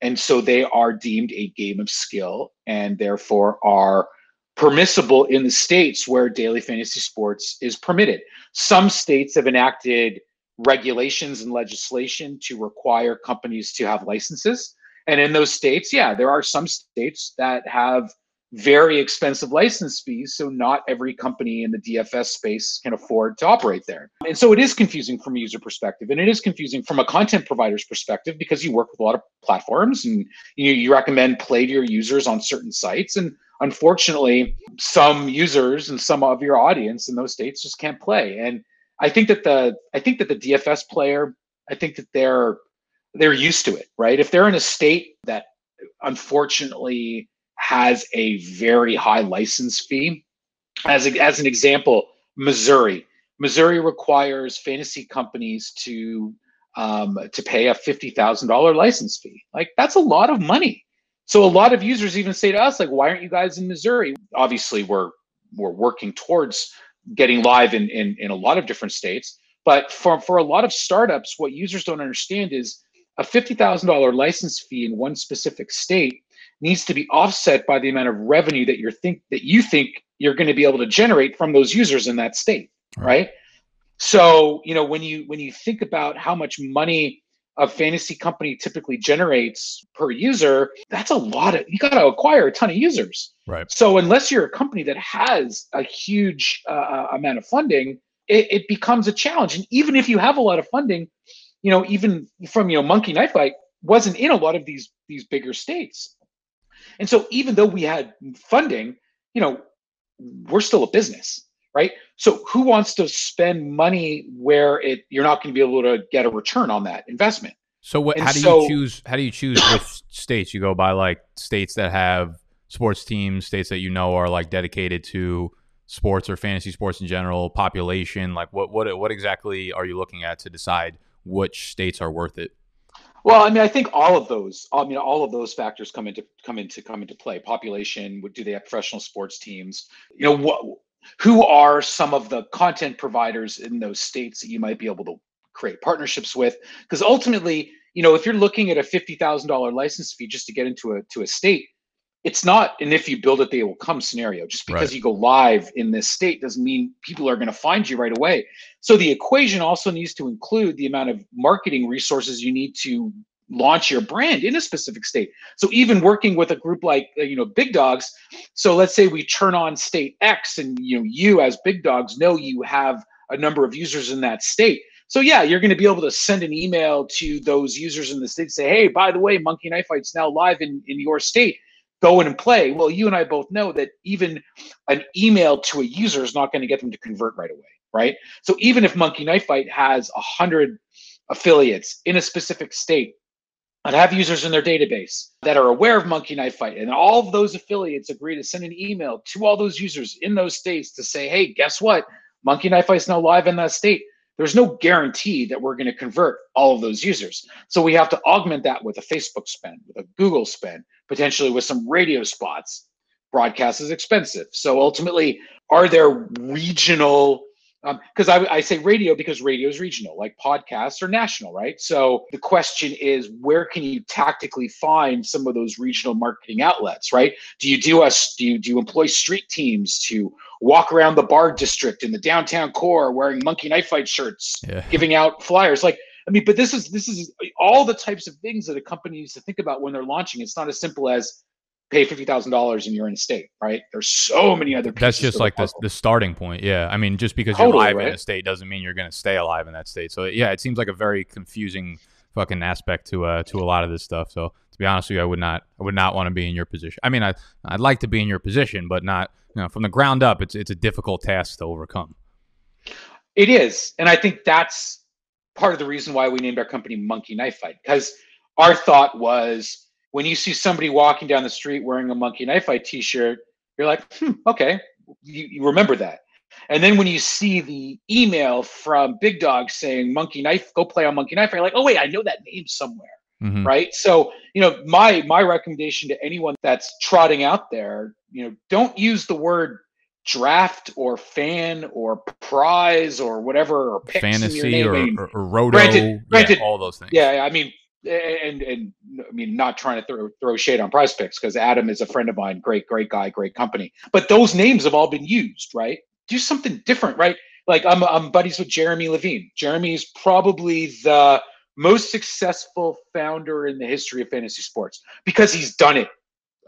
And so they are deemed a game of skill and therefore are permissible in the states where daily fantasy sports is permitted. Some states have enacted regulations and legislation to require companies to have licenses. And in those states, yeah, there are some states that have very expensive license fees. So not every company in the DFS space can afford to operate there. And so it is confusing from a user perspective. And it is confusing from a content provider's perspective because you work with a lot of platforms and you, you recommend play to your users on certain sites. And unfortunately, some users and some of your audience in those states just can't play. And I think that the I think that the DFS player, I think that they're they're used to it, right? If they're in a state that unfortunately has a very high license fee. As, a, as an example, Missouri. Missouri requires fantasy companies to um, to pay a fifty thousand dollar license fee. Like that's a lot of money. So a lot of users even say to us, like, "Why aren't you guys in Missouri?" Obviously, we're we're working towards getting live in in, in a lot of different states. But for for a lot of startups, what users don't understand is a fifty thousand dollar license fee in one specific state needs to be offset by the amount of revenue that you're think that you think you're going to be able to generate from those users in that state right. right? So you know when you when you think about how much money a fantasy company typically generates per user that's a lot of you got to acquire a ton of users. Right. So unless you're a company that has a huge uh, uh, amount of funding it, it becomes a challenge. And even if you have a lot of funding you know even from you know monkey knife fight wasn't in a lot of these these bigger states and so even though we had funding, you know, we're still a business, right? So who wants to spend money where it you're not going to be able to get a return on that investment? So what? how do so, you choose? How do you choose which states you go by? Like states that have sports teams, states that you know are like dedicated to sports or fantasy sports in general, population. Like what? What? What exactly are you looking at to decide which states are worth it? Well, I mean, I think all of those, I mean, all of those factors come into come into come into play. Population, do they have professional sports teams? You know, what, who are some of the content providers in those states that you might be able to create partnerships with? Because ultimately, you know, if you're looking at a fifty thousand dollar license fee just to get into a to a state, it's not an if you build it they will come scenario. Just because right. you go live in this state doesn't mean people are going to find you right away. So the equation also needs to include the amount of marketing resources you need to launch your brand in a specific state. So even working with a group like uh, you know big dogs so let's say we turn on state x and you know you as big dogs know you have a number of users in that state. So yeah, you're going to be able to send an email to those users in the state, say, hey, by the way, Monkey Knife Fight's now live in, in your state go in and play. Well, you and I both know that even an email to a user is not going to get them to convert right away, right? So even if Monkey Knife Fight has a hundred affiliates in a specific state and have users in their database that are aware of Monkey Knife Fight, and all of those affiliates agree to send an email to all those users in those states to say, hey, guess what? Monkey Knife Fight is now live in that state there's no guarantee that we're going to convert all of those users. So we have to augment that with a Facebook spend, with a Google spend, potentially with some radio spots. Broadcast is expensive. So ultimately, are there regional because um, I, I, say radio because radio is regional, like podcasts are national, right? So the question is, where can you tactically find some of those regional marketing outlets, right? Do you do us? Do you do you employ street teams to walk around the bar district in the downtown core wearing monkey knife fight shirts, yeah. giving out flyers? Like, I mean, but this is this is all the types of things that a company needs to think about when they're launching. It's not as simple as pay fifty thousand dollars and you're in state, right? There's so many other. That's just like the, the starting point. Yeah, I mean, just because totally, you're alive right? in a state doesn't mean you're going to stay alive in that state. So yeah, it seems like a very confusing fucking aspect to uh to a lot of this stuff. So to be honest with you, I would not I would not want to be in your position. I mean, I I'd like to be in your position, but not you know from the ground up. It's it's a difficult task to overcome. It is, and I think that's part of the reason why we named our company Monkey Knife Fight because our thought was when you see somebody walking down the street wearing a monkey knife fight t-shirt you're like hmm, okay you, you remember that. And then when you see the email from big dog saying monkey knife go play on monkey knife you're like oh wait i know that name somewhere mm-hmm. right? So you know my my recommendation to anyone that's trotting out there you know don't use the word draft or fan or prize or whatever or fantasy or, or, or, roto. Granted, granted, yeah, all those things. yeah i mean and and I mean, not trying to throw, throw shade on PrizePicks because Adam is a friend of mine, great, great guy, great company. But those names have all been used, right? Do something different, right? Like I'm, I'm buddies with Jeremy Levine. Jeremy's probably the most successful founder in the history of fantasy sports because he's done it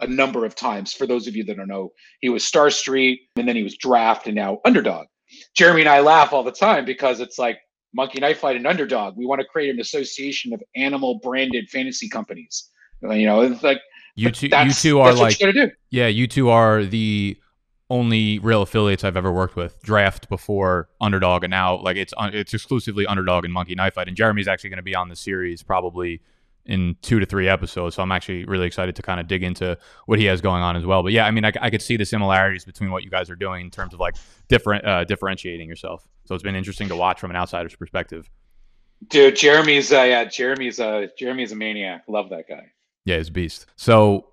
a number of times. For those of you that don't know, he was StarStreet and then he was Draft and now Underdog. Jeremy and I laugh all the time because it's like Monkey Knife Fight and Underdog. We want to create an association of animal branded fantasy companies. You know, it's like you two. You two are like yeah. You two are the only real affiliates I've ever worked with. Draft before Underdog, and now like it's it's exclusively Underdog and Monkey Knife Fight. And Jeremy's actually going to be on the series probably in two to three episodes. So I'm actually really excited to kind of dig into what he has going on as well. But yeah, I mean, I, I could see the similarities between what you guys are doing in terms of like different uh, differentiating yourself. So it's been interesting to watch from an outsider's perspective. Dude, Jeremy's uh, yeah, Jeremy's uh Jeremy's a maniac. Love that guy. Yeah, he's beast. So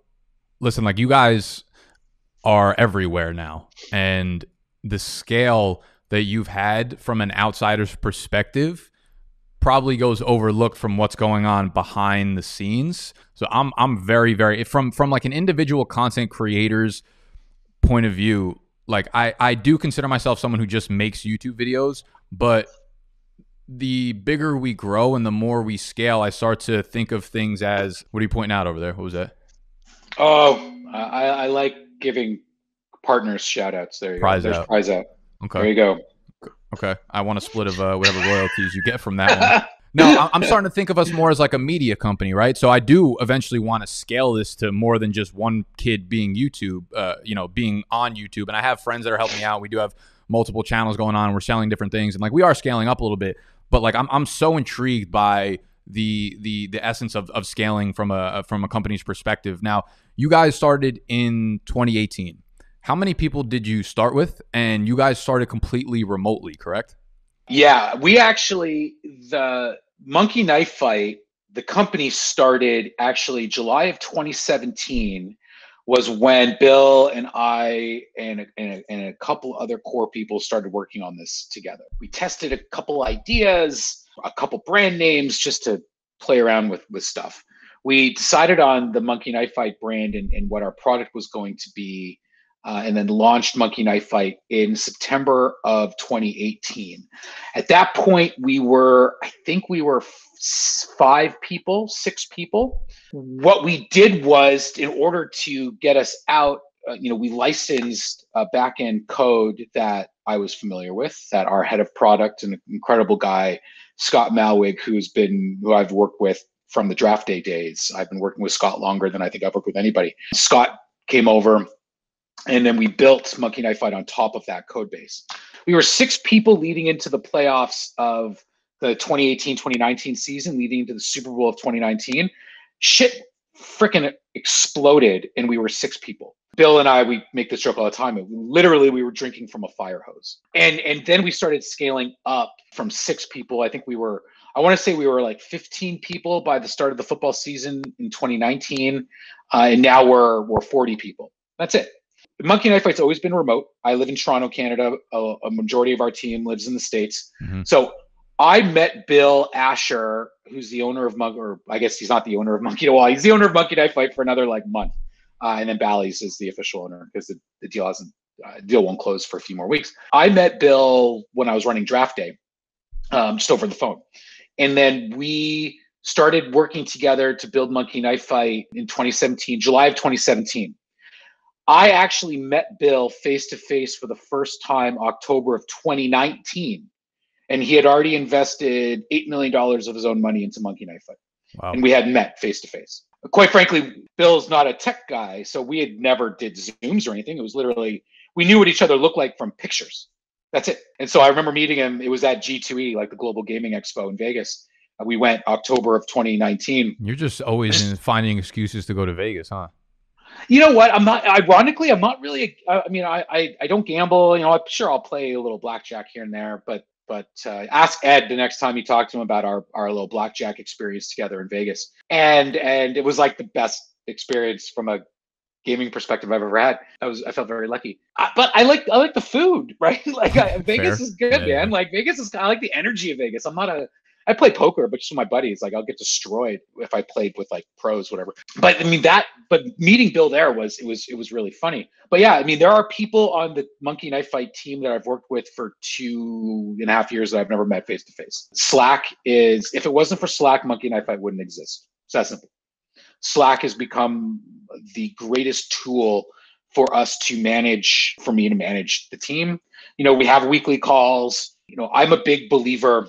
listen, like you guys are everywhere now, and the scale that you've had from an outsider's perspective probably goes overlooked from what's going on behind the scenes. So I'm I'm very very from from like an individual content creator's point of view, like I I do consider myself someone who just makes YouTube videos, but the bigger we grow and the more we scale, I start to think of things as what are you pointing out over there? What was that? Oh, I, I like giving partners shout outs. There you prize go. There's out. prize out. Okay. There you go. Okay. I want a split of uh, whatever royalties you get from that one. No, I'm starting to think of us more as like a media company, right? So I do eventually want to scale this to more than just one kid being YouTube, uh, you know, being on YouTube. And I have friends that are helping me out. We do have multiple channels going on. We're selling different things, and like we are scaling up a little bit. But like I'm, I'm so intrigued by the the the essence of, of scaling from a from a company's perspective. Now, you guys started in 2018. How many people did you start with? And you guys started completely remotely, correct? Yeah, we actually the Monkey Knife Fight. The company started actually July of 2017 was when Bill and I and, and, and a couple other core people started working on this together. We tested a couple ideas, a couple brand names just to play around with with stuff. we decided on the Monkey Knife Fight brand and, and what our product was going to be, uh, and then launched Monkey Knife Fight in September of 2018. At that point, we were, I think we were five people, six people. What we did was, in order to get us out, uh, you know, we licensed a backend code that I was familiar with, that our head of product, an incredible guy, Scott Malwig, who's been who I've worked with from the draft day days. I've been working with Scott longer than I think I've worked with anybody. Scott came over and then we built Monkey Knife Fight on top of that code base. We were six people leading into the playoffs of the 2018-2019 season, leading into the Super Bowl of 2019. Shit freaking exploded and we were six people. Bill and I, we make this joke all the time. Literally, we were drinking from a fire hose, and and then we started scaling up from six people. I think we were I want to say we were like 15 people by the start of the football season in 2019, uh, and now we're we're 40 people. That's it. Monkey Knife Fight's always been remote. I live in Toronto, Canada. A, a majority of our team lives in the states. Mm-hmm. So I met Bill Asher, who's the owner of Monkey, or I guess he's not the owner of Monkey to Wall. He's the owner of Monkey Knife Fight for another like month, uh, and then Bally's is the official owner because the, the deal hasn't uh, deal won't close for a few more weeks. I met Bill when I was running draft day, um, just over the phone, and then we started working together to build Monkey Knife Fight in 2017, July of 2017. I actually met Bill face to face for the first time October of 2019, and he had already invested eight million dollars of his own money into Monkey Knife Fight, wow. and we had met face to face. Quite frankly, Bill's not a tech guy, so we had never did Zooms or anything. It was literally we knew what each other looked like from pictures. That's it. And so I remember meeting him. It was at G2E, like the Global Gaming Expo in Vegas. We went October of 2019. You're just always finding excuses to go to Vegas, huh? You know what? I'm not. Ironically, I'm not really. I mean, I, I, I don't gamble. You know, I'm sure I'll play a little blackjack here and there, but but uh, ask Ed the next time you talk to him about our our little blackjack experience together in Vegas. And and it was like the best experience from a gaming perspective I've ever had. I was I felt very lucky. I, but I like I like the food, right? like I, Vegas Fair. is good, yeah, man. Like Vegas is I like the energy of Vegas. I'm not a I play poker, but just with my buddies, like I'll get destroyed if I played with like pros, whatever. But I mean that, but meeting Bill there was it was it was really funny. But yeah, I mean there are people on the Monkey Knife Fight team that I've worked with for two and a half years that I've never met face to face. Slack is if it wasn't for Slack, Monkey Knife Fight wouldn't exist. It's that simple. Slack has become the greatest tool for us to manage, for me to manage the team. You know, we have weekly calls. You know, I'm a big believer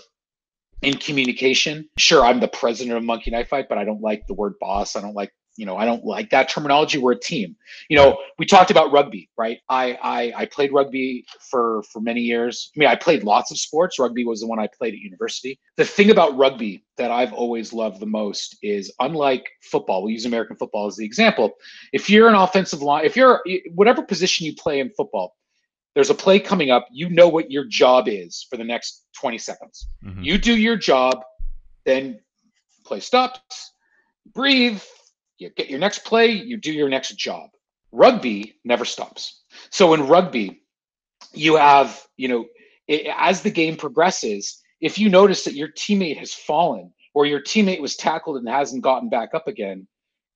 in communication. Sure, I'm the president of Monkey Knife Fight, but I don't like the word boss. I don't like you know, I don't like that terminology. We're a team. You know, we talked about rugby, right? I I, I played rugby for for many years. I mean, I played lots of sports. Rugby was the one I played at university. The thing about rugby that I've always loved the most is, unlike football, we'll use American football as the example. If you're an offensive line, if you're whatever position you play in football, there's a play coming up. You know what your job is for the next 20 seconds. Mm-hmm. You do your job, then play stops, breathe, you get your next play, you do your next job. Rugby never stops. So in rugby, you have, you know, it, as the game progresses, if you notice that your teammate has fallen or your teammate was tackled and hasn't gotten back up again,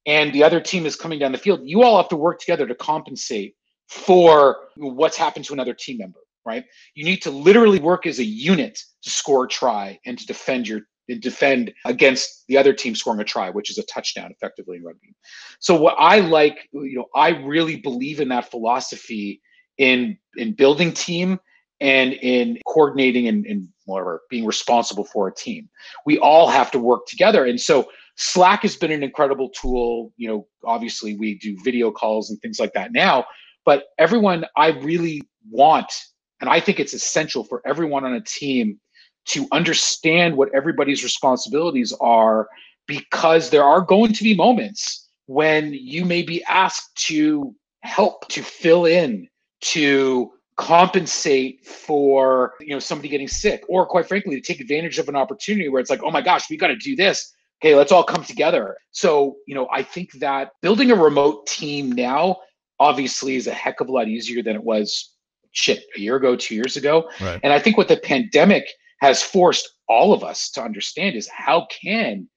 and the other team is coming down the field, you all have to work together to compensate for what's happened to another team member, right? You need to literally work as a unit to score a try and to defend your and defend against the other team scoring a try, which is a touchdown effectively in rugby. So what I like, you know, I really believe in that philosophy in in building team and in coordinating and, and whatever being responsible for a team. We all have to work together. And so Slack has been an incredible tool. You know, obviously we do video calls and things like that now, but everyone I really want, and I think it's essential for everyone on a team to understand what everybody's responsibilities are because there are going to be moments when you may be asked to help to fill in to compensate for you know somebody getting sick or quite frankly to take advantage of an opportunity where it's like oh my gosh we got to do this. Okay let's all come together. So you know i think that building a remote team now obviously is a heck of a lot easier than it was shit a year ago two years ago right. and i think what the pandemic has forced all of us to understand is how can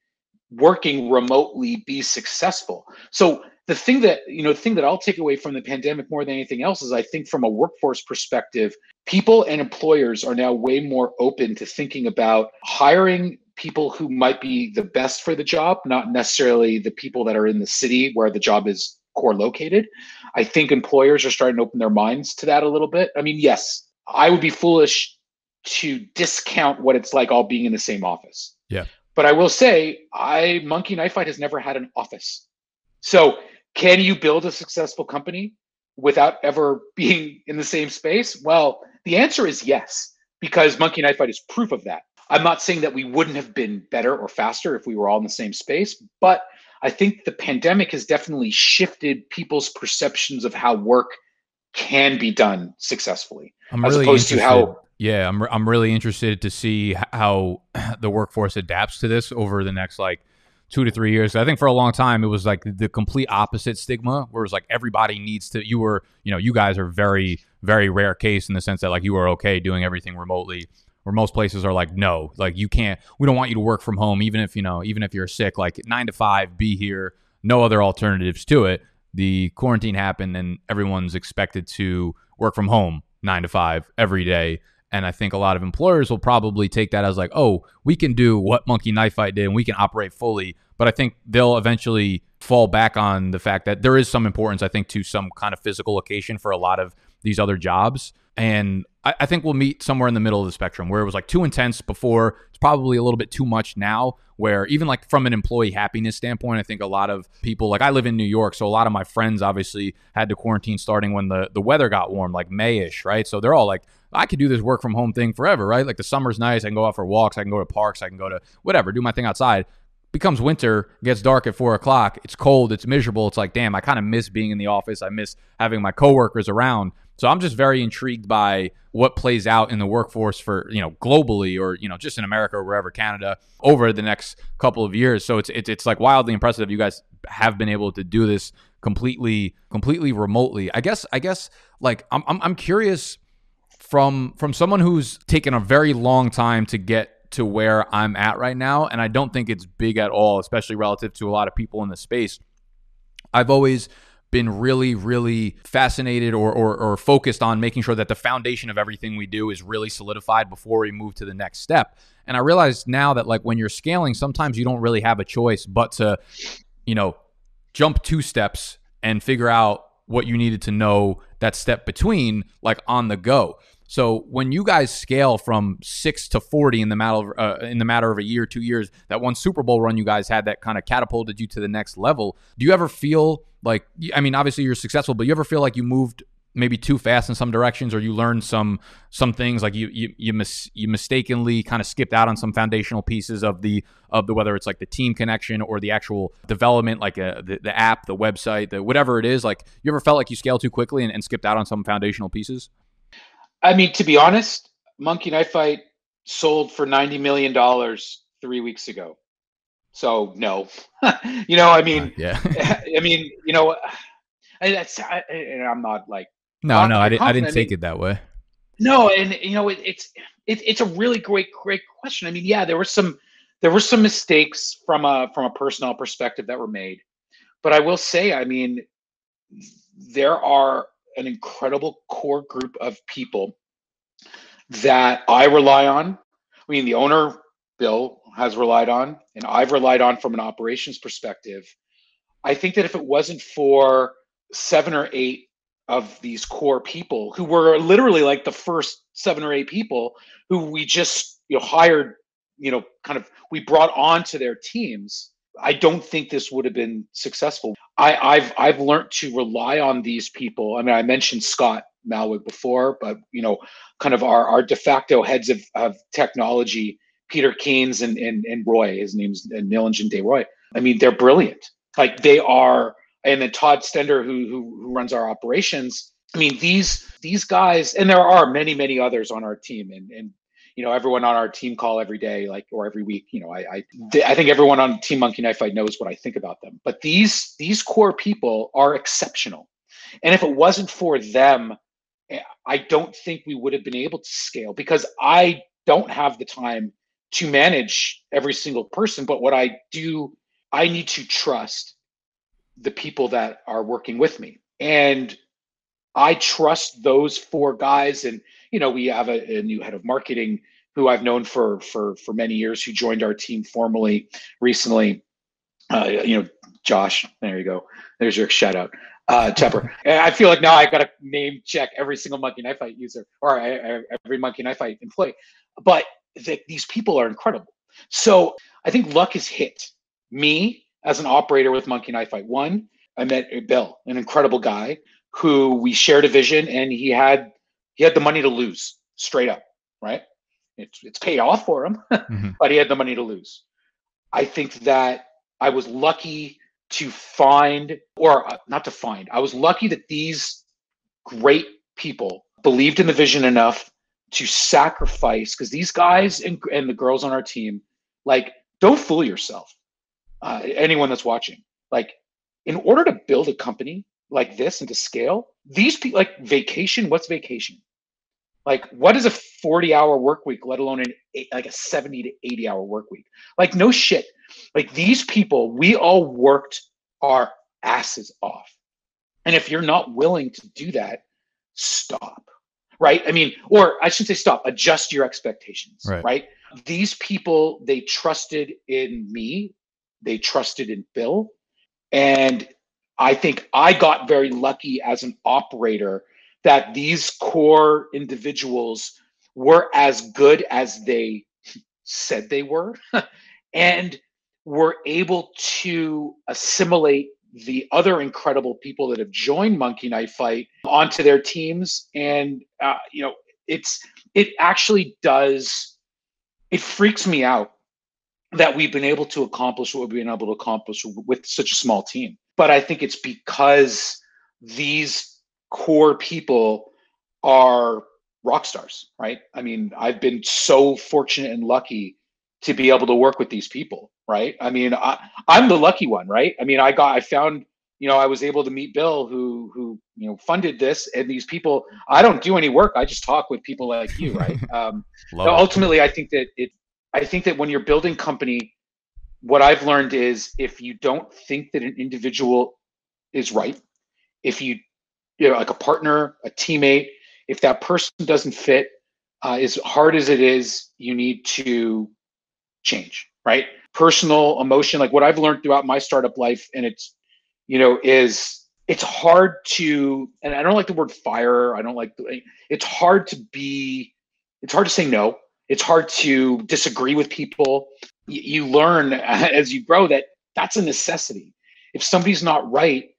working remotely be successful. So the thing that you know the thing that i'll take away from the pandemic more than anything else is i think from a workforce perspective people and employers are now way more open to thinking about hiring people who might be the best for the job not necessarily the people that are in the city where the job is core located i think employers are starting to open their minds to that a little bit i mean yes i would be foolish to discount what it's like all being in the same office yeah but i will say i monkey knife fight has never had an office so can you build a successful company without ever being in the same space? Well, the answer is yes, because Monkey Knife Fight is proof of that. I'm not saying that we wouldn't have been better or faster if we were all in the same space, but I think the pandemic has definitely shifted people's perceptions of how work can be done successfully, I'm as really opposed interested. to how. Yeah, I'm I'm really interested to see how the workforce adapts to this over the next like two to three years. I think for a long time it was like the complete opposite stigma, where it was like everybody needs to. You were, you know, you guys are very, very rare case in the sense that like you are okay doing everything remotely. Where most places are like, no, like you can't. We don't want you to work from home, even if you know, even if you're sick. Like nine to five, be here. No other alternatives to it. The quarantine happened, and everyone's expected to work from home nine to five every day. And I think a lot of employers will probably take that as like, oh, we can do what Monkey Knife Fight did and we can operate fully. But I think they'll eventually fall back on the fact that there is some importance, I think, to some kind of physical location for a lot of these other jobs. And I, I think we'll meet somewhere in the middle of the spectrum where it was like too intense before. It's probably a little bit too much now, where even like from an employee happiness standpoint, I think a lot of people, like I live in New York, so a lot of my friends obviously had to quarantine starting when the, the weather got warm, like Mayish, right? So they're all like, I could do this work from home thing forever, right? Like the summer's nice. I can go out for walks. I can go to parks. I can go to whatever, do my thing outside. Becomes winter, gets dark at four o'clock. It's cold. It's miserable. It's like, damn, I kind of miss being in the office. I miss having my coworkers around. So I'm just very intrigued by what plays out in the workforce for you know globally or you know just in America or wherever Canada over the next couple of years. So it's it's it's like wildly impressive. You guys have been able to do this completely completely remotely. I guess I guess like I'm I'm, I'm curious from from someone who's taken a very long time to get to where I'm at right now, and I don't think it's big at all, especially relative to a lot of people in the space. I've always been really, really fascinated or, or, or, focused on making sure that the foundation of everything we do is really solidified before we move to the next step. And I realize now that like when you're scaling, sometimes you don't really have a choice but to, you know, jump two steps and figure out what you needed to know that step between, like on the go. So when you guys scale from six to forty in the matter of, uh, in the matter of a year, two years, that one Super Bowl run you guys had that kind of catapulted you to the next level. Do you ever feel like? I mean, obviously you're successful, but you ever feel like you moved maybe too fast in some directions, or you learned some some things like you you you, mis- you mistakenly kind of skipped out on some foundational pieces of the of the whether it's like the team connection or the actual development, like a, uh, the the app, the website, the whatever it is. Like you ever felt like you scaled too quickly and, and skipped out on some foundational pieces? I mean, to be honest, Monkey Knife Fight sold for ninety million dollars three weeks ago. So no, you know, I mean, yeah, I mean, you know, and that's, I, and I'm not like, no, no, I didn't, I didn't take I mean, it that way. No, and you know, it, it's, it, it's a really great, great question. I mean, yeah, there were some, there were some mistakes from a, from a personnel perspective that were made, but I will say, I mean, there are an incredible core group of people that I rely on. I mean, the owner, Bill, has relied on, and I've relied on from an operations perspective. I think that if it wasn't for seven or eight of these core people who were literally like the first seven or eight people who we just you know hired you know kind of we brought on to their teams I don't think this would have been successful. I, have I've learned to rely on these people. I mean, I mentioned Scott Malwig before, but you know, kind of our, our de facto heads of, of technology, Peter Keynes and, and and Roy, his name's Nilanjan De Roy. I mean, they're brilliant. Like they are, and then Todd Stender, who, who who runs our operations. I mean, these these guys, and there are many many others on our team, and and you know everyone on our team call every day like or every week you know i i, I think everyone on team monkey knife fight knows what i think about them but these these core people are exceptional and if it wasn't for them eh, i don't think we would have been able to scale because i don't have the time to manage every single person but what i do I need to trust the people that are working with me. And I trust those four guys. And, you know, we have a, a new head of marketing who I've known for for for many years, who joined our team formally recently. Uh, you know, Josh. There you go. There's your shout out, uh, Tepper. I feel like now I've got to name check every single Monkey Knife Fight user or every Monkey Knife Fight employee. But the, these people are incredible. So I think luck has hit me as an operator with Monkey Knife Fight. One, I met Bill, an incredible guy who we shared a vision, and he had he had the money to lose straight up, right? It's it's paid off for him, mm-hmm. but he had the money to lose. I think that I was lucky to find, or uh, not to find, I was lucky that these great people believed in the vision enough to sacrifice because these guys and, and the girls on our team, like, don't fool yourself. Uh, anyone that's watching, like, in order to build a company like this and to scale, these people, like, vacation, what's vacation? Like, what is a 40 hour work week, let alone an eight, like a 70 to 80 hour work week? Like, no shit. Like, these people, we all worked our asses off. And if you're not willing to do that, stop. Right. I mean, or I shouldn't say stop, adjust your expectations. Right. right? These people, they trusted in me, they trusted in Bill. And I think I got very lucky as an operator that these core individuals were as good as they said they were and were able to assimilate the other incredible people that have joined monkey knife fight onto their teams and uh, you know it's it actually does it freaks me out that we've been able to accomplish what we've been able to accomplish with such a small team but i think it's because these core people are rock stars, right? I mean, I've been so fortunate and lucky to be able to work with these people, right? I mean, I, I'm the lucky one, right? I mean, I got, I found, you know, I was able to meet Bill, who, who, you know, funded this, and these people. I don't do any work; I just talk with people like you, right? Um, ultimately, I think that it, I think that when you're building company, what I've learned is if you don't think that an individual is right, if you you know, like a partner, a teammate. If that person doesn't fit, uh, as hard as it is, you need to change, right? Personal emotion, like what I've learned throughout my startup life, and it's, you know, is it's hard to, and I don't like the word fire. I don't like, the, it's hard to be, it's hard to say no. It's hard to disagree with people. You, learn as you grow that that's a necessity. If somebody's not right,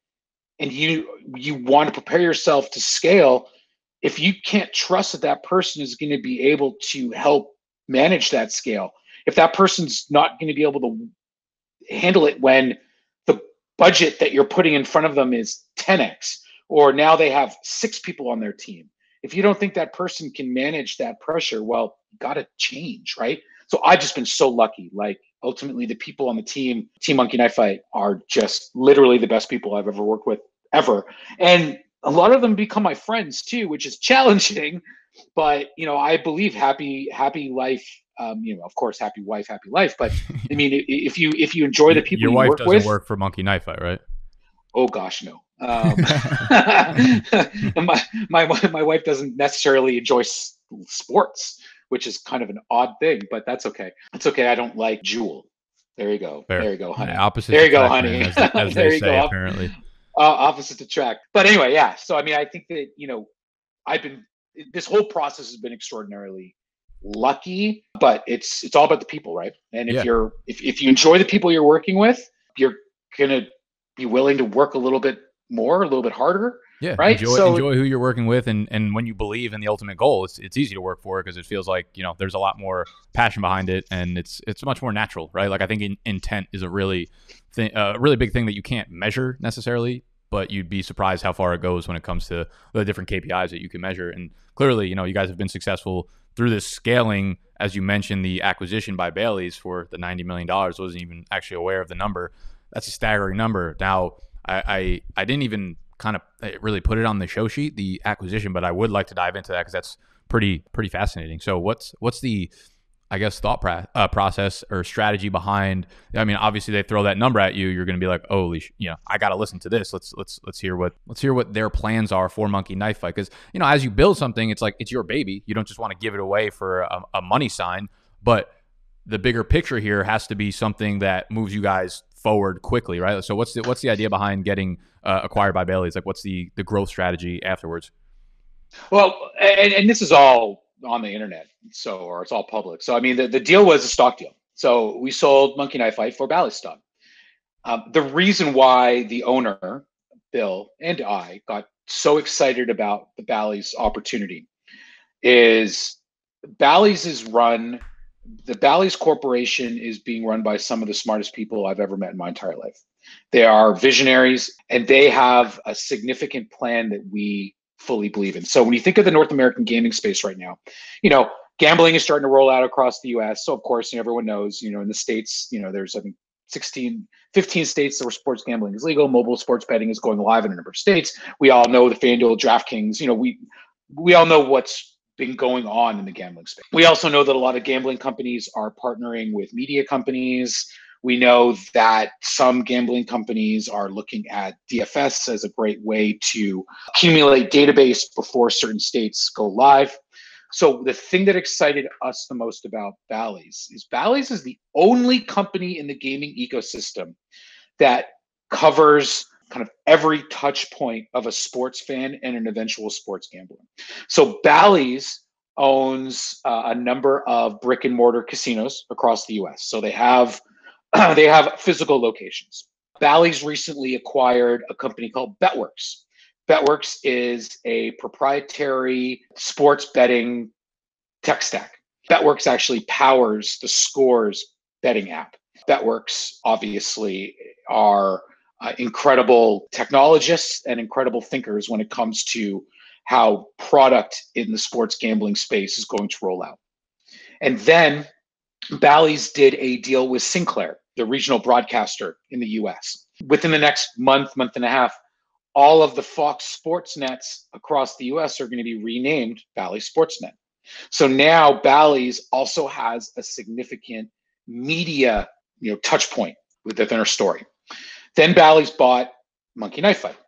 and you you want to prepare yourself to scale if you can't trust that that person is going to be able to help manage that scale if that person's not going to be able to handle it when the budget that you're putting in front of them is 10x or now they have six people on their team if you don't think that person can manage that pressure well got to change right so i've just been so lucky like ultimately the people on the team, Team Monkey Knife Fight, are just literally the best people I've ever worked with ever. And a lot of them become my friends too, which is challenging. But you know, I believe happy happy life. Um, you know, of course, happy wife, happy life. But I mean, if you if you enjoy the people your you wife work doesn't with, work for Monkey Knife Fight, right? Oh gosh, no. Um, my, my my wife doesn't necessarily enjoy sports which is kind of an odd thing, but that's okay. It's okay. I don't like Jewel. There you go. Fair. There you go, honey. Yeah, opposite. There you go, honey. As, as there you say, go. apparently. Uh, opposite attract. But anyway, yeah. So I mean, I think that you know, I've been this whole process has been extraordinarily lucky, but it's it's all about the people, right? And if yeah. you're if if you enjoy the people you're working with, you're gonna be willing to work a little bit more, a little bit harder, yeah, right. Enjoy, so, enjoy who you're working with, and and when you believe in the ultimate goal, it's it's easy to work for because it feels like you know there's a lot more passion behind it, and it's it's much more natural, right? Like I think in, intent is a really thing, a uh, really big thing that you can't measure necessarily, but you'd be surprised how far it goes when it comes to the different KPIs that you can measure. And clearly, you know, you guys have been successful through this scaling. As you mentioned, the acquisition by Bally's for the ninety million dollars wasn't even actually aware of the number. That's a staggering number. Now, I, I, I didn't even kind of eh, really put it on the show sheet, the acquisition, but I would like to dive into that because that's pretty pretty fascinating. So what's what's the I guess thought pra- uh, process or strategy behind. I mean, obviously they throw that number at you, you're going to be like, "Holy, sh- you know, I got to listen to this. Let's let's let's hear what let's hear what their plans are for Monkey Knife Fight." Because you know, as you build something, it's like it's your baby. You don't just want to give it away for a, a money sign, but the bigger picture here has to be something that moves you guys forward quickly, right? So what's the what's the idea behind getting uh, acquired by Bally's? Like, what's the the growth strategy afterwards? Well, and, and this is all on the internet, so or it's all public. So I mean, the, the deal was a stock deal. So we sold Monkey Knife Fight for Bally's stock. Um, the reason why the owner, Bill, and I got so excited about the Bally's opportunity is Bally's is run the Bally's Corporation is being run by some of the smartest people I've ever met in my entire life. They are visionaries and they have a significant plan that we fully believe in. So when you think of the North American gaming space right now, you know, gambling is starting to roll out across the US. So of course, you everyone knows, you know, in the States, you know, there's I think 16, 15 states where sports gambling is legal. Mobile sports betting is going live in a number of states. We all know the FanDuel, DraftKings, you know, we we all know what's been going on in the gambling space. We also know that a lot of gambling companies are partnering with media companies. We know that some gambling companies are looking at DFS as a great way to accumulate database before certain states go live. So the thing that excited us the most about Bally's is Bally's is the only company in the gaming ecosystem that covers kind of every touch point of a sports fan and an eventual sports gambler. So Bally's owns uh, a number of brick and mortar casinos across the U.S. So they have they have physical locations. Bally's recently acquired a company called BetWorks. BetWorks is a proprietary sports betting tech stack. BetWorks actually powers the Scores betting app. BetWorks obviously are uh, incredible technologists and incredible thinkers when it comes to how product in the sports gambling space is going to roll out. And then Bally's did a deal with Sinclair, the regional broadcaster in the US. Within the next month, month and a half, all of the Fox Sports nets across the US are going to be renamed Bally Sportsnet. So now Bally's also has a significant media, you know, touch point within their story. Then Bally's bought Monkey Knife Fight,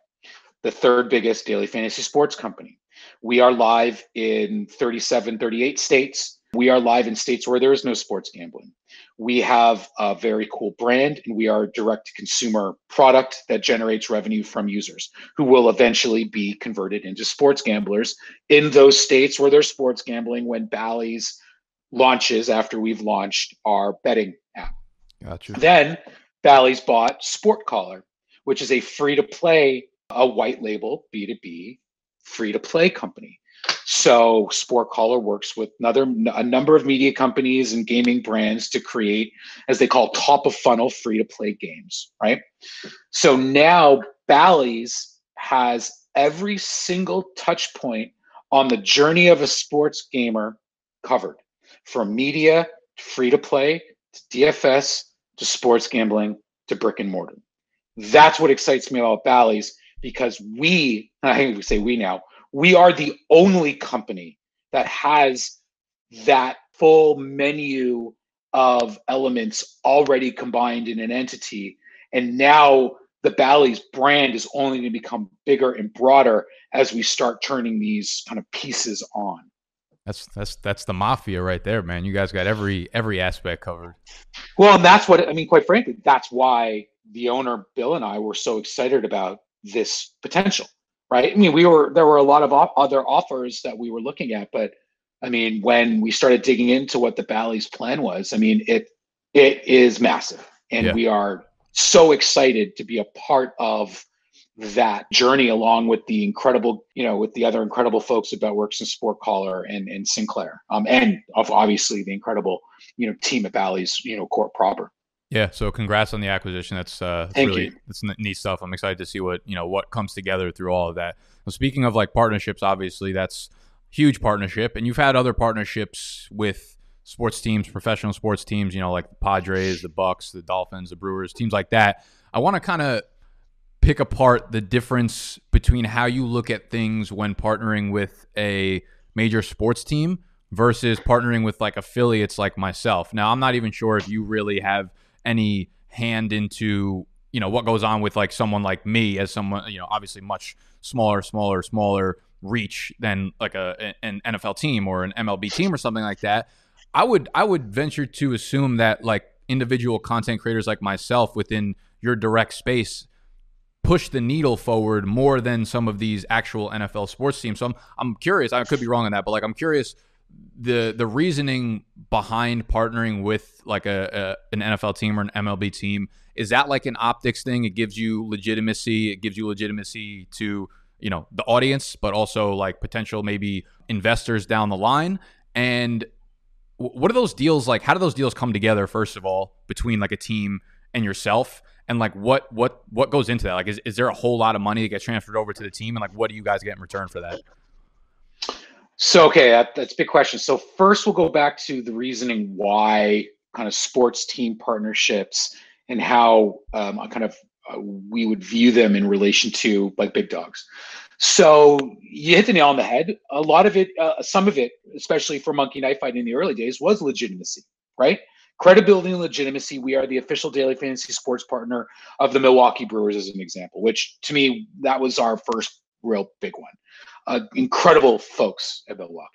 the third biggest daily fantasy sports company. We are live in 37, 38 states. We are live in states where there is no sports gambling. We have a very cool brand and we are a direct to consumer product that generates revenue from users who will eventually be converted into sports gamblers in those states where there's sports gambling when Bally's launches after we've launched our betting app. Gotcha. Then Bally's bought SportCaller, which is a free to play, a white label B2B free to play company. So SportCaller works with another a number of media companies and gaming brands to create, as they call top of funnel free to play games, right? So now Bally's has every single touch point on the journey of a sports gamer covered from media to free to play to DFS to sports gambling to brick and mortar. That's what excites me about Bally's because we, I think we say we now, we are the only company that has that full menu of elements already combined in an entity. And now the Bally's brand is only going to become bigger and broader as we start turning these kind of pieces on. That's that's that's the mafia right there, man. You guys got every every aspect covered. Well, and that's what I mean. Quite frankly, that's why the owner Bill and I were so excited about this potential. Right? I mean, we were there were a lot of op- other offers that we were looking at, but I mean, when we started digging into what the Bally's plan was, I mean, it it is massive, and yeah. we are so excited to be a part of that journey along with the incredible, you know, with the other incredible folks at BetWorks and SportCaller and, and Sinclair, um, and of obviously the incredible, you know, team at Bally's, you know, court proper. Yeah. So congrats on the acquisition. That's uh, Thank really you. that's neat stuff. I'm excited to see what you know what comes together through all of that. Well, speaking of like partnerships, obviously that's huge partnership, and you've had other partnerships with sports teams, professional sports teams. You know, like the Padres, the Bucks, the Dolphins, the Brewers, teams like that. I want to kind of pick apart the difference between how you look at things when partnering with a major sports team versus partnering with like affiliates like myself. Now, I'm not even sure if you really have any hand into you know what goes on with like someone like me as someone you know obviously much smaller, smaller, smaller reach than like a an NFL team or an MLB team or something like that. I would I would venture to assume that like individual content creators like myself within your direct space push the needle forward more than some of these actual NFL sports teams. So I'm I'm curious. I could be wrong on that, but like I'm curious the the reasoning behind partnering with like a, a, an NFL team or an MLB team is that like an optics thing? It gives you legitimacy. It gives you legitimacy to you know the audience, but also like potential maybe investors down the line. And what are those deals like? How do those deals come together? First of all, between like a team and yourself, and like what what what goes into that? Like, is is there a whole lot of money that gets transferred over to the team, and like what do you guys get in return for that? So okay, that, that's a big question. So first, we'll go back to the reasoning why kind of sports team partnerships and how um, kind of uh, we would view them in relation to like big dogs. So you hit the nail on the head. A lot of it, uh, some of it, especially for Monkey Knife Fight in the early days, was legitimacy, right? Credibility and legitimacy. We are the official daily fantasy sports partner of the Milwaukee Brewers, as an example. Which to me, that was our first real big one uh, incredible folks at Milwaukee.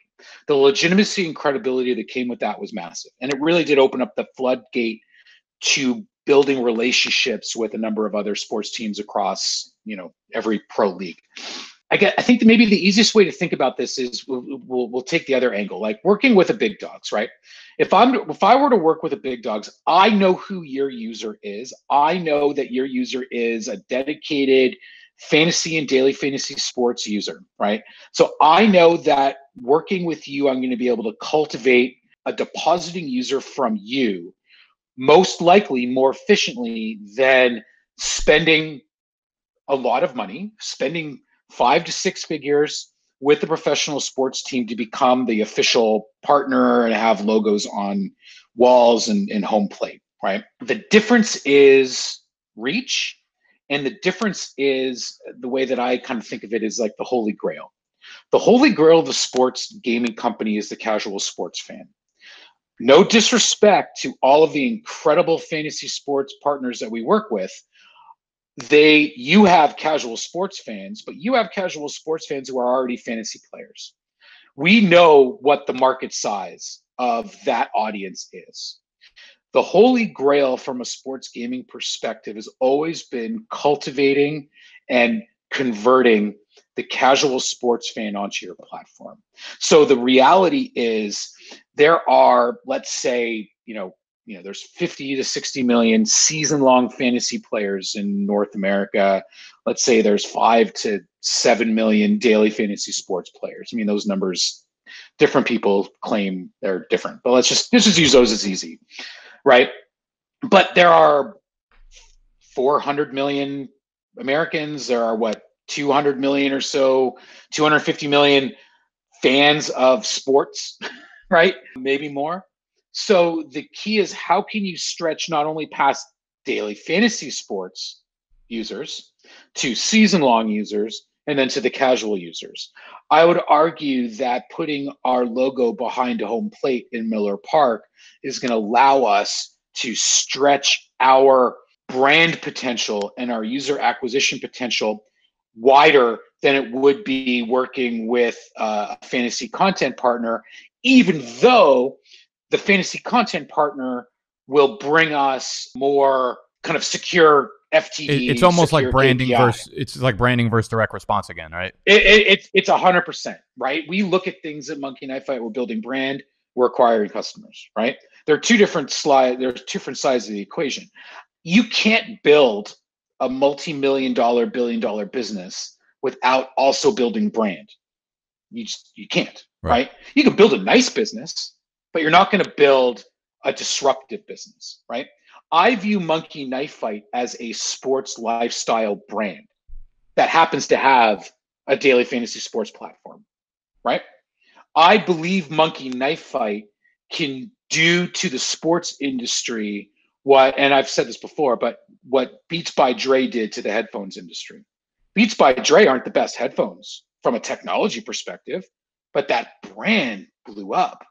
The legitimacy and credibility that came with that was massive, and it really did open up the floodgate to building relationships with a number of other sports teams across you know every pro league. I get. I think maybe the easiest way to think about this is we'll, we'll, we'll take the other angle, like working with a big dogs, right? If I'm if I were to work with a big dogs, I know who your user is. I know that your user is a dedicated fantasy and daily fantasy sports user, right? So I know that working with you, I'm going to be able to cultivate a depositing user from you most likely more efficiently than spending a lot of money, spending five to six figures with the professional sports team to become the official partner and have logos on walls and, and home plate, right? The difference is reach and the difference is the way that I kind of think of it is like the holy grail. The holy grail of the sports gaming company is the casual sports fan. No disrespect to all of the incredible fantasy sports partners that we work with. They you have casual sports fans, but you have casual sports fans who are already fantasy players. We know what the market size of that audience is the holy grail from a sports gaming perspective has always been cultivating and converting the casual sports fan onto your platform. So the reality is there are let's say, you know, you know, there's 50 to 60 million season long fantasy players in North America. Let's say there's 5 to 7 million daily fantasy sports players. I mean, those numbers different people claim they're different. But let's just let's just use those as easy right? But there are 400 million Americans. There are what 200 million or so, 250 million fans of sports, right? Maybe more. So the key is how can you stretch not only past daily fantasy sports users to season long users and then to the casual users. I would argue that putting our logo behind a home plate in Miller Park is going to allow us to stretch our brand potential and our user acquisition potential wider than it would be working with uh, a fantasy content partner, even though the fantasy content partner will bring us more kind of secure FTD. it's almost like branding KPI. versus it's like branding versus direct response again, right? It, it, it's it's a hundred percent right. We look at things at Monkey Knife Fight. We're building brand. We're acquiring customers, right? There are two different slide. There's two different sides of the equation. You can't build a multi-million dollar, billion dollar business without also building brand. You just you can't, right? right? You can build a nice business, but you're not going to build a disruptive business, right? I view Monkey Knife Fight as a sports lifestyle brand that happens to have a daily fantasy sports platform, right? I believe Monkey Knife Fight can do to the sports industry what, and I've said this before, but what Beats by Dre did to the headphones industry. Beats by Dre aren't the best headphones from a technology perspective, but that brand blew up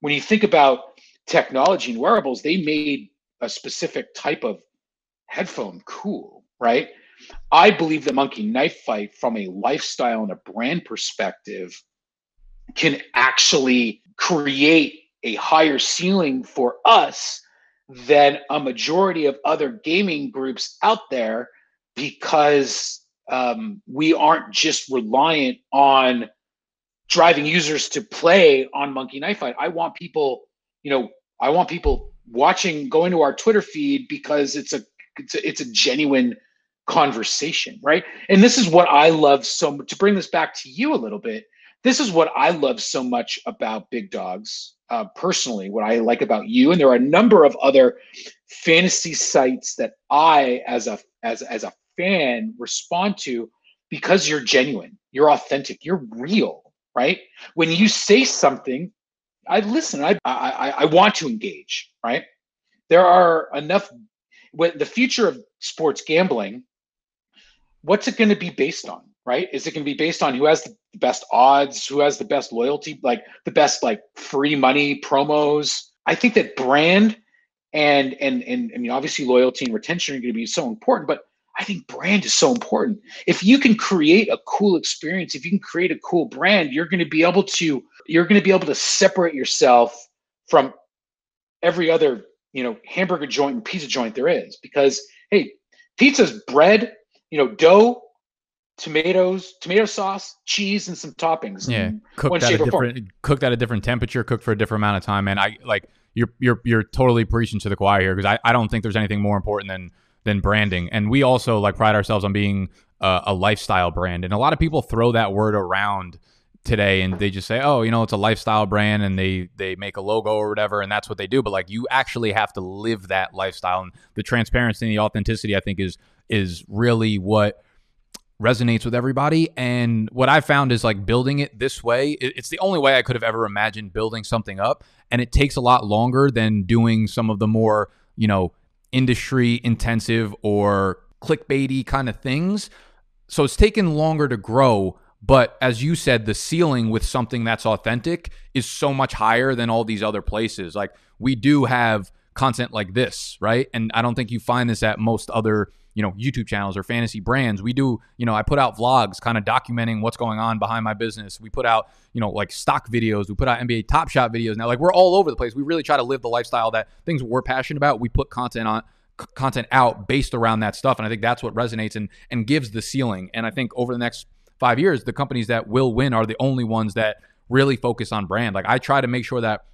when you think about technology and wearables, they made a specific type of headphone cool, right? I believe the monkey knife fight from a lifestyle and a brand perspective can actually create a higher ceiling for us than a majority of other gaming groups out there because um, we aren't just reliant on driving users to play on Monkey Knife Fight. I want people, you know, I want people watching, going to our Twitter feed because it's a it's a, it's a genuine conversation, right? And this is what I love so much. To bring this back to you a little bit, this is what I love so much about Big Dogs. Uh, personally, what I like about you, and there are a number of other fantasy sites that I, as a as as a fan, respond to because you're genuine, you're authentic, you're real, right? When you say something, I listen. I I I want to engage, right? There are enough. When the future of sports gambling, what's it going to be based on? right? Is it going to be based on who has the best odds, who has the best loyalty, like the best like free money promos? I think that brand and and and I mean obviously loyalty and retention are going to be so important, but I think brand is so important. If you can create a cool experience, if you can create a cool brand, you're going to be able to you're going to be able to separate yourself from every other, you know, hamburger joint and pizza joint there is because hey, pizza's bread, you know, dough, tomatoes, tomato sauce, cheese, and some toppings. Yeah, mm-hmm. cooked at a different, cooked at a different temperature, cooked for a different amount of time. And I like you're you're you're totally preaching to the choir here because I, I don't think there's anything more important than than branding. And we also like pride ourselves on being a, a lifestyle brand. And a lot of people throw that word around today and they just say oh you know it's a lifestyle brand and they they make a logo or whatever and that's what they do but like you actually have to live that lifestyle and the transparency and the authenticity i think is is really what resonates with everybody. And what I found is like building it this way, it's the only way I could have ever imagined building something up. And it takes a lot longer than doing some of the more, you know, industry intensive or clickbaity kind of things. So it's taken longer to grow. But as you said, the ceiling with something that's authentic is so much higher than all these other places. Like we do have content like this, right? And I don't think you find this at most other you know YouTube channels or fantasy brands. We do, you know, I put out vlogs kind of documenting what's going on behind my business. We put out, you know, like stock videos. We put out NBA Top Shot videos. Now, like we're all over the place. We really try to live the lifestyle that things we're passionate about. We put content on content out based around that stuff, and I think that's what resonates and and gives the ceiling. And I think over the next five years, the companies that will win are the only ones that really focus on brand. Like I try to make sure that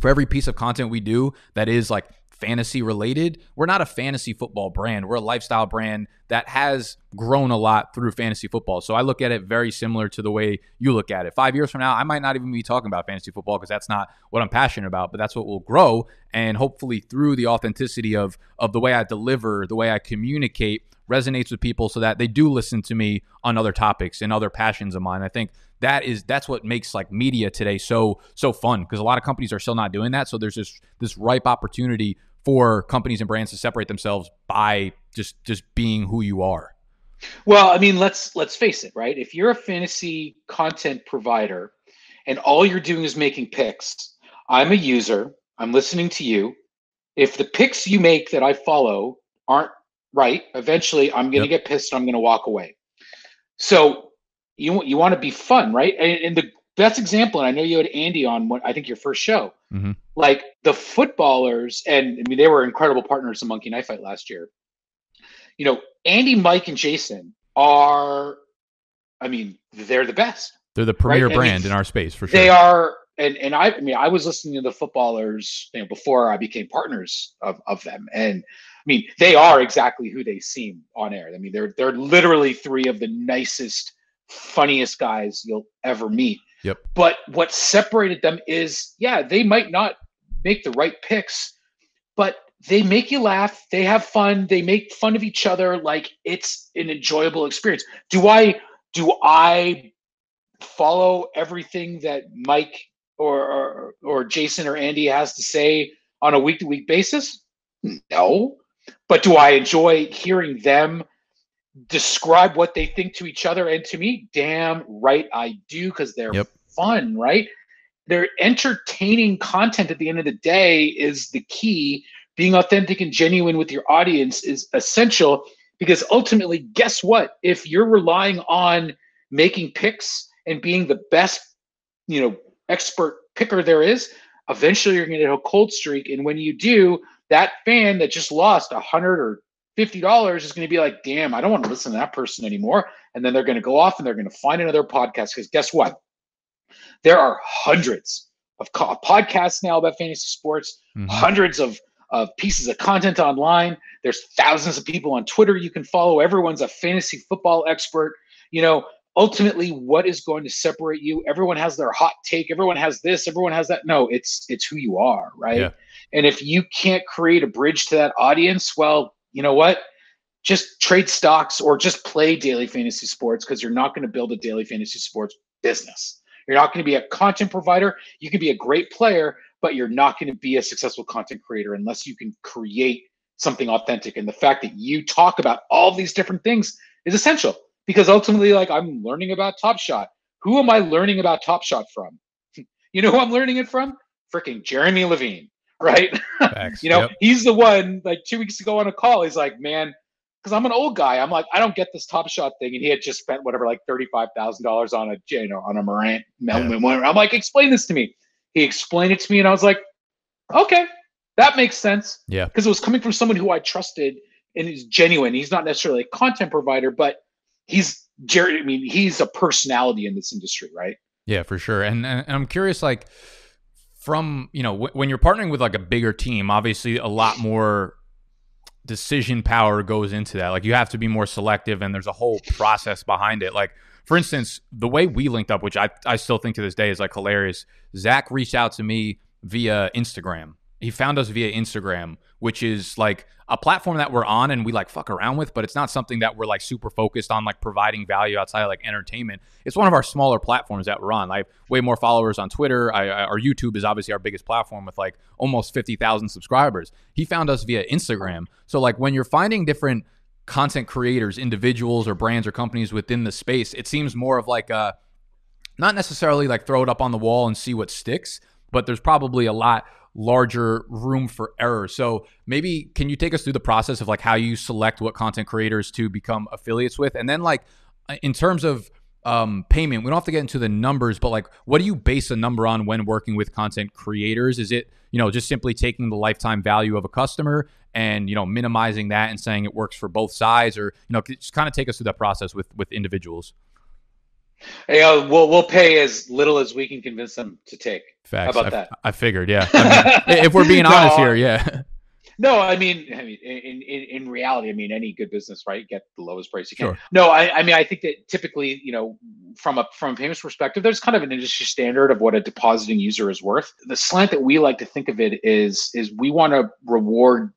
for every piece of content we do that is like fantasy related. We're not a fantasy football brand. We're a lifestyle brand that has grown a lot through fantasy football. So I look at it very similar to the way you look at it. Five years from now, I might not even be talking about fantasy football because that's not what I'm passionate about, but that's what will grow. And hopefully through the authenticity of of the way I deliver, the way I communicate resonates with people so that they do listen to me on other topics and other passions of mine. I think that is that's what makes like media today so so fun because a lot of companies are still not doing that. So there's this this ripe opportunity for companies and brands to separate themselves by just just being who you are. Well, I mean, let's let's face it, right? If you're a fantasy content provider and all you're doing is making picks, I'm a user, I'm listening to you. If the picks you make that I follow aren't right, eventually I'm going to yep. get pissed. And I'm going to walk away. So you you want to be fun, right? And, and the best example, and I know you had Andy on what I think your first show. Mm-hmm. Like the footballers, and I mean they were incredible partners in Monkey Knife Fight last year. You know, Andy, Mike, and Jason are, I mean, they're the best. They're the premier right? brand in our space for sure. They are, and and I, I mean, I was listening to the footballers you know, before I became partners of, of them, and I mean, they are exactly who they seem on air. I mean, they're they're literally three of the nicest, funniest guys you'll ever meet. Yep. But what separated them is, yeah, they might not make the right picks, but they make you laugh. They have fun. They make fun of each other. Like it's an enjoyable experience. Do I do I follow everything that Mike or or, or Jason or Andy has to say on a week to week basis? No. But do I enjoy hearing them describe what they think to each other and to me damn right i do because they're yep. fun right they're entertaining content at the end of the day is the key. Being authentic and genuine with your audience is essential because ultimately, guess what? If you're relying on making picks and being the best, you know, expert picker there is, eventually you're going to hit a cold streak. And when you do, that fan that just lost a hundred or fifty dollars is going to be like, "Damn, I don't want to listen to that person anymore." And then they're going to go off and they're going to find another podcast because guess what? There are hundreds of podcasts now about fantasy sports, mm-hmm. hundreds of of pieces of content online. There's thousands of people on Twitter you can follow. Everyone's a fantasy football expert. You know, ultimately what is going to separate you everyone has their hot take everyone has this everyone has that no it's it's who you are right yeah. and if you can't create a bridge to that audience well you know what just trade stocks or just play daily fantasy sports because you're not going to build a daily fantasy sports business you're not going to be a content provider you can be a great player but you're not going to be a successful content creator unless you can create something authentic and the fact that you talk about all these different things is essential because ultimately, like I'm learning about Top Shot. Who am I learning about Top Shot from? you know who I'm learning it from? Freaking Jeremy Levine, right? you know, yep. he's the one. Like two weeks ago on a call, he's like, "Man, because I'm an old guy. I'm like, I don't get this Top Shot thing." And he had just spent whatever, like thirty five thousand dollars on a, you know, on a Morant. Yeah. I'm like, explain this to me. He explained it to me, and I was like, okay, that makes sense. Yeah, because it was coming from someone who I trusted and is genuine. He's not necessarily a content provider, but he's Jerry. I mean, he's a personality in this industry, right? Yeah, for sure. And, and I'm curious, like, from you know, w- when you're partnering with like a bigger team, obviously a lot more decision power goes into that. Like, you have to be more selective, and there's a whole process behind it. Like, for instance, the way we linked up, which I I still think to this day is like hilarious. Zach reached out to me via Instagram. He found us via Instagram, which is like a platform that we're on and we like fuck around with, but it's not something that we're like super focused on like providing value outside of like entertainment. It's one of our smaller platforms that we're on. I have way more followers on Twitter. I, I, our YouTube is obviously our biggest platform with like almost 50,000 subscribers. He found us via Instagram. So like when you're finding different content creators, individuals or brands or companies within the space, it seems more of like a not necessarily like throw it up on the wall and see what sticks, but there's probably a lot larger room for error. So maybe can you take us through the process of like how you select what content creators to become affiliates with, and then like uh, in terms of um, payment, we don't have to get into the numbers, but like what do you base a number on when working with content creators? Is it you know just simply taking the lifetime value of a customer and you know minimizing that and saying it works for both sides, or you know just kind of take us through that process with with individuals. Hey, uh, we'll we'll pay as little as we can convince them to take. Facts. How about I, that? I figured, yeah. I mean, if we're being no, honest here, yeah. No, I mean, I mean, in, in in reality, I mean, any good business, right? Get the lowest price you can. Sure. No, I, I mean, I think that typically, you know, from a from a payments perspective, there's kind of an industry standard of what a depositing user is worth. The slant that we like to think of it is is we want to reward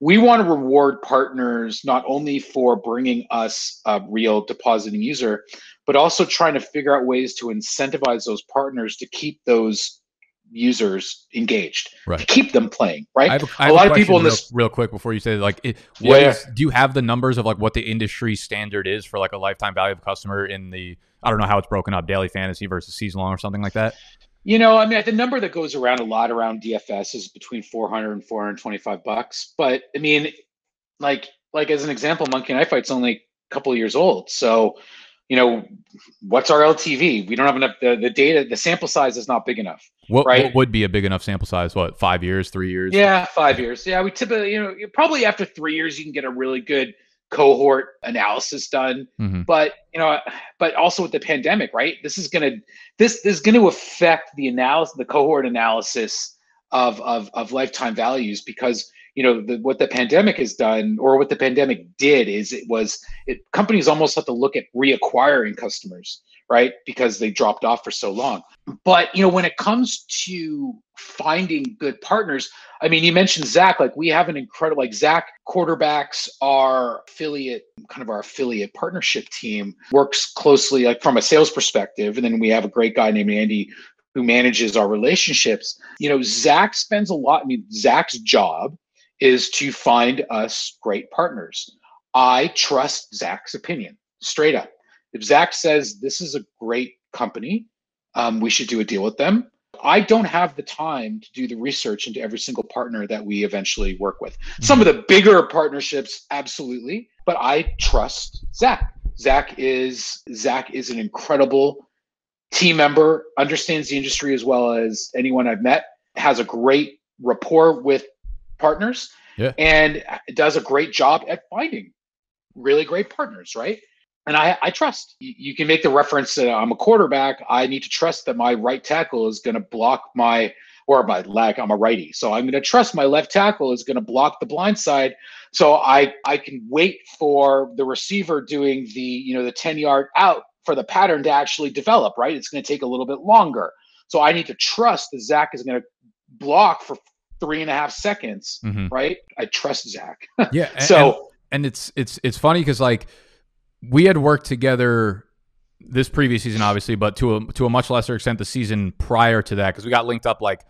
we want to reward partners not only for bringing us a real depositing user, but also trying to figure out ways to incentivize those partners to keep those users engaged, right. to keep them playing. Right. I have, I have a lot of people in this real, real quick before you say like, it, yeah. Is, do you have the numbers of like what the industry standard is for like a lifetime value of a customer in the I don't know how it's broken up, daily fantasy versus season long or something like that? You know, I mean, the number that goes around a lot around DFS is between 400 and 425 bucks. But I mean, like, like as an example, Monkey Knife Fight's only a couple years old. So, you know, what's our LTV? We don't have enough. The, the data, the sample size is not big enough. What, right? what would be a big enough sample size? What, five years, three years? Yeah, five years. Yeah, we typically, you know, probably after three years, you can get a really good cohort analysis done mm-hmm. but you know but also with the pandemic right this is going to this, this is going to affect the analysis the cohort analysis of of of lifetime values because you know the, what the pandemic has done or what the pandemic did is it was it companies almost have to look at reacquiring customers right? Because they dropped off for so long. But you know when it comes to finding good partners i mean you mentioned zach like we have an incredible like zach quarterbacks our affiliate kind of our affiliate partnership team works closely like from a sales perspective. And then we have a great guy named andy who manages our relationships. You know zach spends a lot i mean zach's job is to find us great partners. I trust Zach's opinion straight up. If Zach says this is a great company, um, we should do a deal with them. I don't have the time to do the research into every single partner that we eventually work with. Some of the bigger partnerships, absolutely, but I trust Zach. Zach is Zach is an incredible team member, understands the industry as well as anyone I've met, has a great rapport with partners, yeah. and does a great job at finding really great partners, right? And I, I trust. You can make the reference that I'm a quarterback. I need to trust that my right tackle is going to block my, or my leg. I'm a righty, so I'm going to trust my left tackle is going to block the blind side. So I I can wait for the receiver doing the you know the 10 yard out for the pattern to actually develop. Right, it's going to take a little bit longer. So I need to trust that Zach is going to block for three and a half seconds. Mm-hmm. Right, I trust Zach. Yeah. so and, and it's it's it's funny because like we had worked together this previous season, obviously, but to a to a much lesser extent the season prior to that, because we got linked up like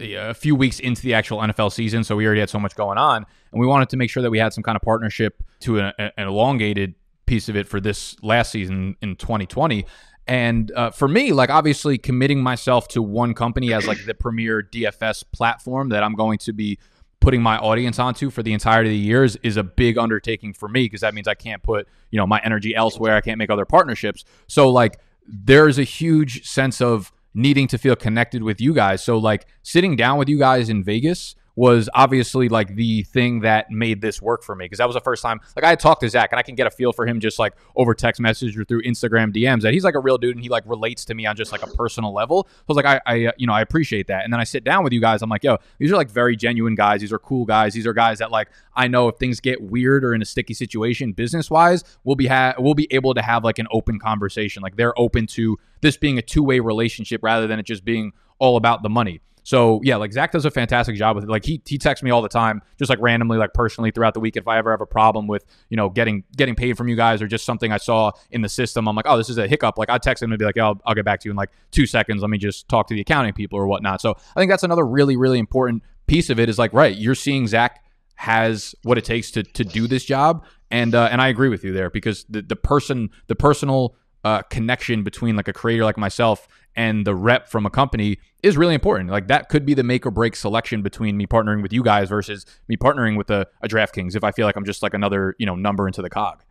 a few weeks into the actual NFL season, so we already had so much going on, and we wanted to make sure that we had some kind of partnership to an, an elongated piece of it for this last season in 2020. And uh, for me, like obviously committing myself to one company as like the premier DFS platform that I'm going to be putting my audience onto for the entirety of the years is a big undertaking for me because that means I can't put, you know, my energy elsewhere. I can't make other partnerships. So like there's a huge sense of needing to feel connected with you guys. So like sitting down with you guys in Vegas was obviously like the thing that made this work for me because that was the first time like I had talked to Zach and I can get a feel for him just like over text message or through Instagram DMs that he's like a real dude and he like relates to me on just like a personal level. So I was like, I, I uh, you know I appreciate that. And then I sit down with you guys. I'm like, yo, these are like very genuine guys. These are cool guys. These are guys that like I know if things get weird or in a sticky situation business wise, we'll be ha- we'll be able to have like an open conversation. Like they're open to this being a two way relationship rather than it just being all about the money. So yeah, like Zach does a fantastic job with it. Like he he texts me all the time, just like randomly, like personally throughout the week. If I ever have a problem with you know getting getting paid from you guys or just something I saw in the system, I'm like, oh, this is a hiccup. Like I text him and be like, yeah, I'll, I'll get back to you in like two seconds. Let me just talk to the accounting people or whatnot. So I think that's another really really important piece of it. Is like right, you're seeing Zach has what it takes to to do this job, and uh, and I agree with you there because the the person the personal uh, connection between like a creator like myself and the rep from a company is really important. Like that could be the make or break selection between me partnering with you guys versus me partnering with a, a DraftKings if I feel like I'm just like another, you know, number into the cog.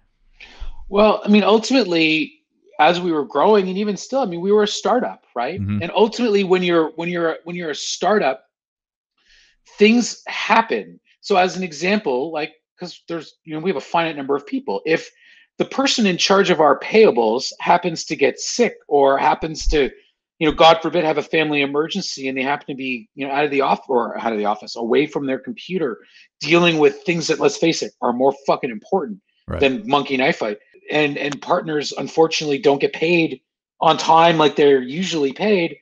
Well, I mean, ultimately, as we were growing and even still, I mean, we were a startup, right? Mm-hmm. And ultimately when you're when you're when you're a startup, things happen. So as an example, like because there's you know, we have a finite number of people. If the person in charge of our payables happens to get sick or happens to you know, God forbid, have a family emergency and they happen to be, you know, out of the office or out of the office, away from their computer, dealing with things that, let's face it, are more fucking important right. than monkey knife fight. And and partners, unfortunately, don't get paid on time like they're usually paid.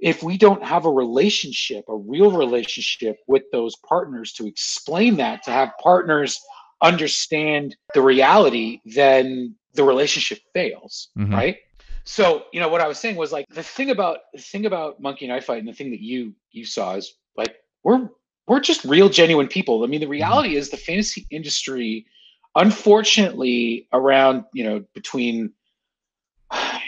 If we don't have a relationship, a real relationship with those partners to explain that, to have partners understand the reality, then the relationship fails, mm-hmm. right? So, you know, what I was saying was like the thing about the thing about Monkey Knife Fight and the thing that you you saw is like we're we're just real genuine people. I mean, the mm-hmm. reality is the fantasy industry, unfortunately, around, you know, between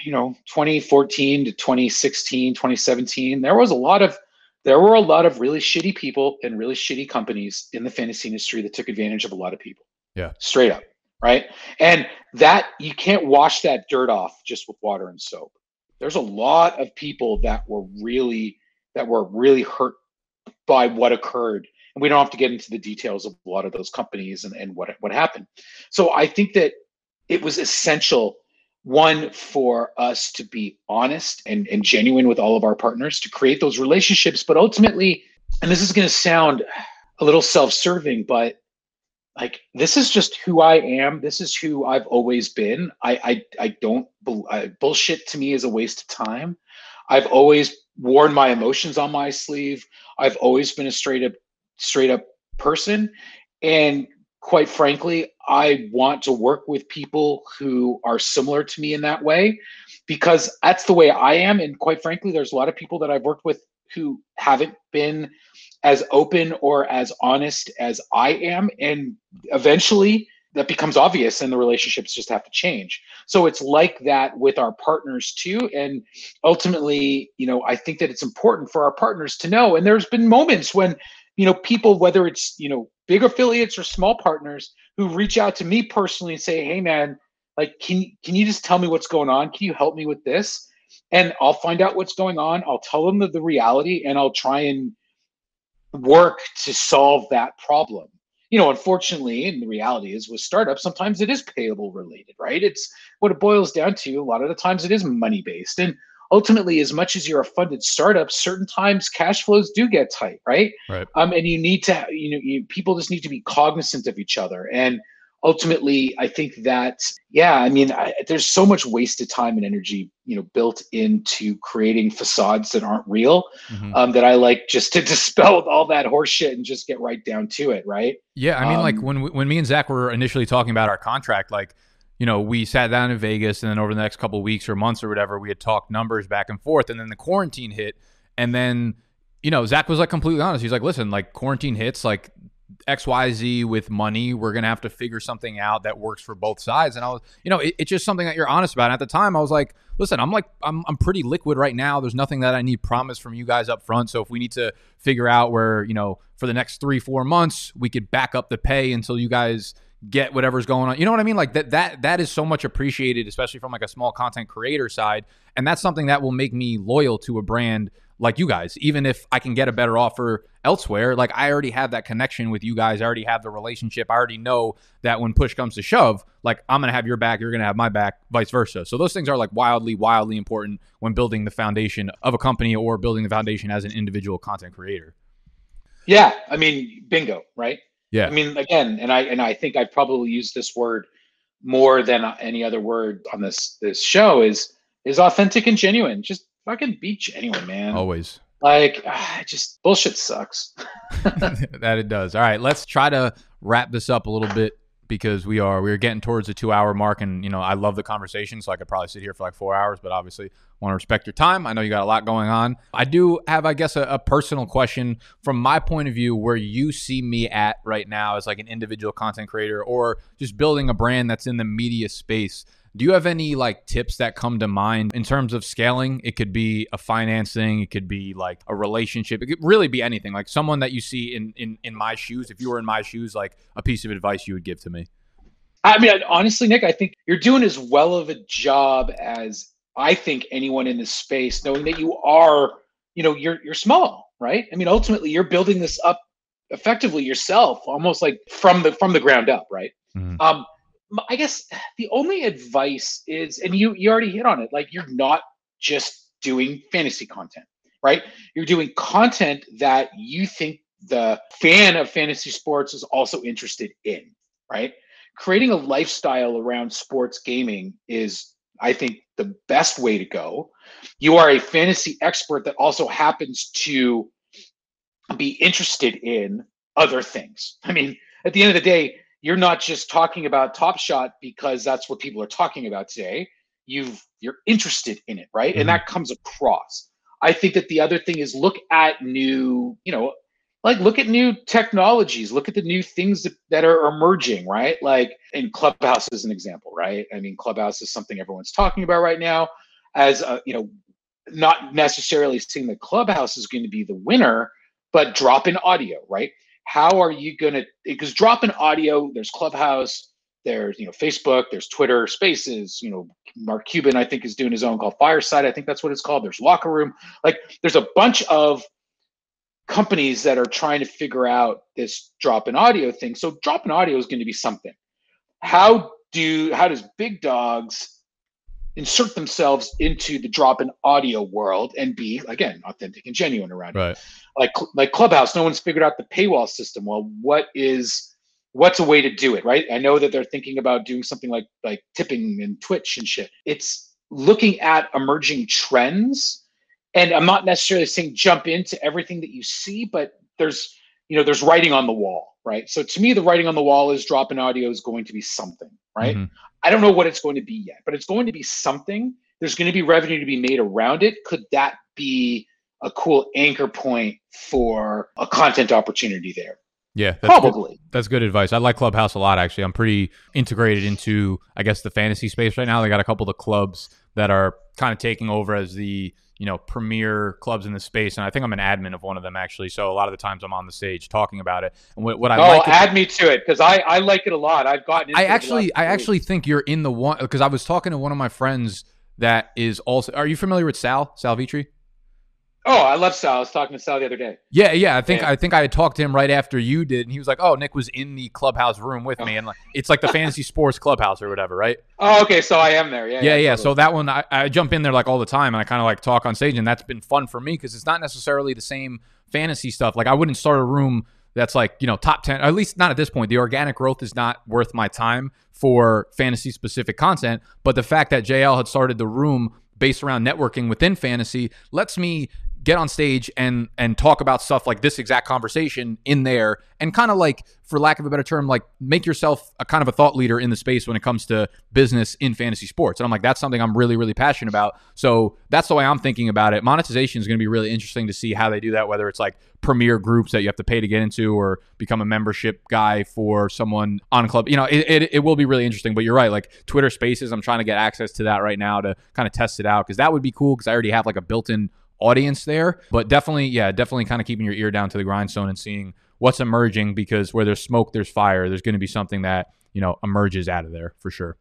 you know 2014 to 2016 2017 there was a lot of there were a lot of really shitty people and really shitty companies in the fantasy industry that took advantage of a lot of people yeah straight up right? And that you can't wash that dirt off just with water and soap. There's a lot of people that were really that were really hurt by what occurred. And we don't have to get into the details of a lot of those companies and, and what what happened. So I think that it was essential one for us to be honest and, and genuine with all of our partners to create those relationships but ultimately and this is going to sound a little self-serving but like this is just who I am. This is who I've always been. I I, I don't I, bullshit to me is a waste of time. I've always worn my emotions on my sleeve. I've always been a straight up straight up person and quite frankly, I want to work with people who are similar to me in that way because that's the way I am and quite frankly there's a lot of people that I've worked with who haven't been as open or as honest as I am. And eventually that becomes obvious and the relationships just have to change. So it's like that with our partners too. And ultimately you know i think that it's important for our partners to know. And there's been moments when you know people whether it's you know big affiliates or small partners who reach out to me personally and say hey man like can can you just tell me what's going on? Can you help me with this and i'll find out what's going on i'll tell them the, the reality and i'll try and work to solve that problem you know, unfortunately, and the reality is with startups, sometimes it is payable related, right? It's what it boils down to. A lot of the times it is money based. And ultimately, as much as you're a funded startup, certain times cash flows do get tight, right? Right. Um, and you need to, you know, you, people just need to be cognizant of each other. And ultimately i think that yeah i mean I, there's so much wasted time and energy you know built into creating facades that aren't real mm-hmm. um, that i like just to dispel all that horseshit and just get right down to it right yeah i mean um, like when when me and zach were initially talking about our contract like you know we sat down in vegas and then over the next couple weeks or months or whatever we had talked numbers back and forth and then the quarantine hit and then you know, Zach was like completely honest. He's like, listen, like quarantine hits, like XYZ with money. We're going to have to figure something out that works for both sides. And I was, you know, it, it's just something that you're honest about. And at the time, I was like, listen, I'm like, I'm, I'm pretty liquid right now. There's nothing that I need promise from you guys up front. So if we need to figure out where, you know, for the next three, four months, we could back up the pay until you guys get whatever's going on. You know what I mean? Like that that that is so much appreciated, especially from like a small content creator side. And that's something that will make me loyal to a brand like you guys. Even if I can get a better offer elsewhere, like I already have that connection with you guys. I already have the relationship. I already know that when push comes to shove, like I'm going to have your back, you're going to have my back, vice versa. So those things are like wildly, wildly important when building the foundation of a company or building the foundation as an individual content creator. Yeah, I mean, bingo, right? Yeah. I mean, again, and I and I think I probably use this word more than any other word on this this show is is authentic and genuine. Just fucking be genuine, man. Always. Like, ah, just bullshit sucks. that it does. All right, let's try to wrap this up a little bit because we are we are getting towards the two hour mark, and you know I love the conversation, so I could probably sit here for like four hours, but obviously want to respect your time. I know you got a lot going on. I do have, I guess, a, a personal question from my point of view, where you see me at right now as like an individual content creator or just building a brand that's in the media space. Do you have any like tips that come to mind in terms of scaling? It could be a financing, it could be like a relationship, it could really be anything. Like someone that you see in in in my shoes, if you were in my shoes, like a piece of advice you would give to me. I mean, honestly, Nick, I think you're doing as well of a job as I think anyone in this space, knowing that you are, you know, you're you're small, right? I mean, ultimately, you're building this up effectively yourself, almost like from the from the ground up, right? Mm-hmm. Um, I guess the only advice is, and you you already hit on it, like you're not just doing fantasy content, right? You're doing content that you think the fan of fantasy sports is also interested in, right? Creating a lifestyle around sports gaming is, I think, the best way to go. You are a fantasy expert that also happens to be interested in other things. I mean, at the end of the day, you're not just talking about Top Shot because that's what people are talking about today. You've you're interested in it, right? Mm-hmm. And that comes across. I think that the other thing is look at new, you know, like look at new technologies, look at the new things that, that are emerging, right? Like in Clubhouse as an example, right? I mean, Clubhouse is something everyone's talking about right now as a, you know, not necessarily seeing that Clubhouse is going to be the winner, but drop in audio, right? How are you going to because drop in audio there's clubhouse there's you know facebook there's twitter spaces you know mark cuban i think is doing his own called fireside i think that's what it's called. There's locker room. Like there's a bunch of companies that are trying to figure out this drop in audio thing. So drop in audio is going to be something. How do how does big dogs insert themselves into the drop in audio world and be again authentic and genuine around right. it. Like like Clubhouse, no one's figured out the paywall system. Well, what is what's a way to do it, right? I know that they're thinking about doing something like like tipping and Twitch and shit. It's looking at emerging trends. And I'm not necessarily saying jump into everything that you see, but there's you know there's writing on the wall, right? So to me, the writing on the wall is drop in audio is going to be something, right? Mm-hmm. I don't know what it's going to be yet, but it's going to be something. There's going to be revenue to be made around it. Could that be a cool anchor point for a content opportunity there? Yeah, that's Probably. Good. That's good advice. I like Clubhouse a lot. Actually, I'm pretty integrated into, I guess, the fantasy space right now. They got a couple of clubs that are kind of taking over as the you know premier clubs in the space, and I think I'm an admin of one of them actually. So a lot of the times I'm on the stage talking about it. And what, what I oh, like, add me to it because I I like it a lot. I've gotten. I actually I actually think you're in the one because I was talking to one of my friends that is also. Are you familiar with Sal Sal Vitri? Oh, I love Sal. I was talking to Sal the other day. Yeah, yeah. I think. I think I had talked to him right after you did, and he was like, "Oh, Nick was in the clubhouse room with oh. me, and like, it's like the fantasy sports clubhouse or whatever, right?" Oh, okay. So I am there. Yeah, yeah, yeah. yeah. Totally. So that one, I, I jump in there like all the time, and I kind of like talk on stage, and that's been fun for me because it's not necessarily the same fantasy stuff. Like I wouldn't start a room that's like you know top 10 at least not at this point the organic growth is not worth my time for fantasy specific content but the fact that jl had started the room based around networking within fantasy lets me get on stage and and talk about stuff like this exact conversation in there and kind of like for lack of a better term like make yourself a kind of a thought leader in the space when it comes to business in fantasy sports. And i'm like that's something i'm really really passionate about. So that's the way i'm thinking about it. Monetization is going to be really interesting to see how they do that whether it's like premier groups that you have to pay to get into or become a membership guy for someone on club. You know it, it, it will be really interesting but you're right. Like twitter spaces i'm trying to get access to that right now to kind of test it out because that would be cool because i already have like a built-in audience there. But definitely, yeah, definitely kind of keeping your ear down to the grindstone and seeing what's emerging because where there's smoke, there's fire. There's going to be something that, you know, emerges out of there for sure.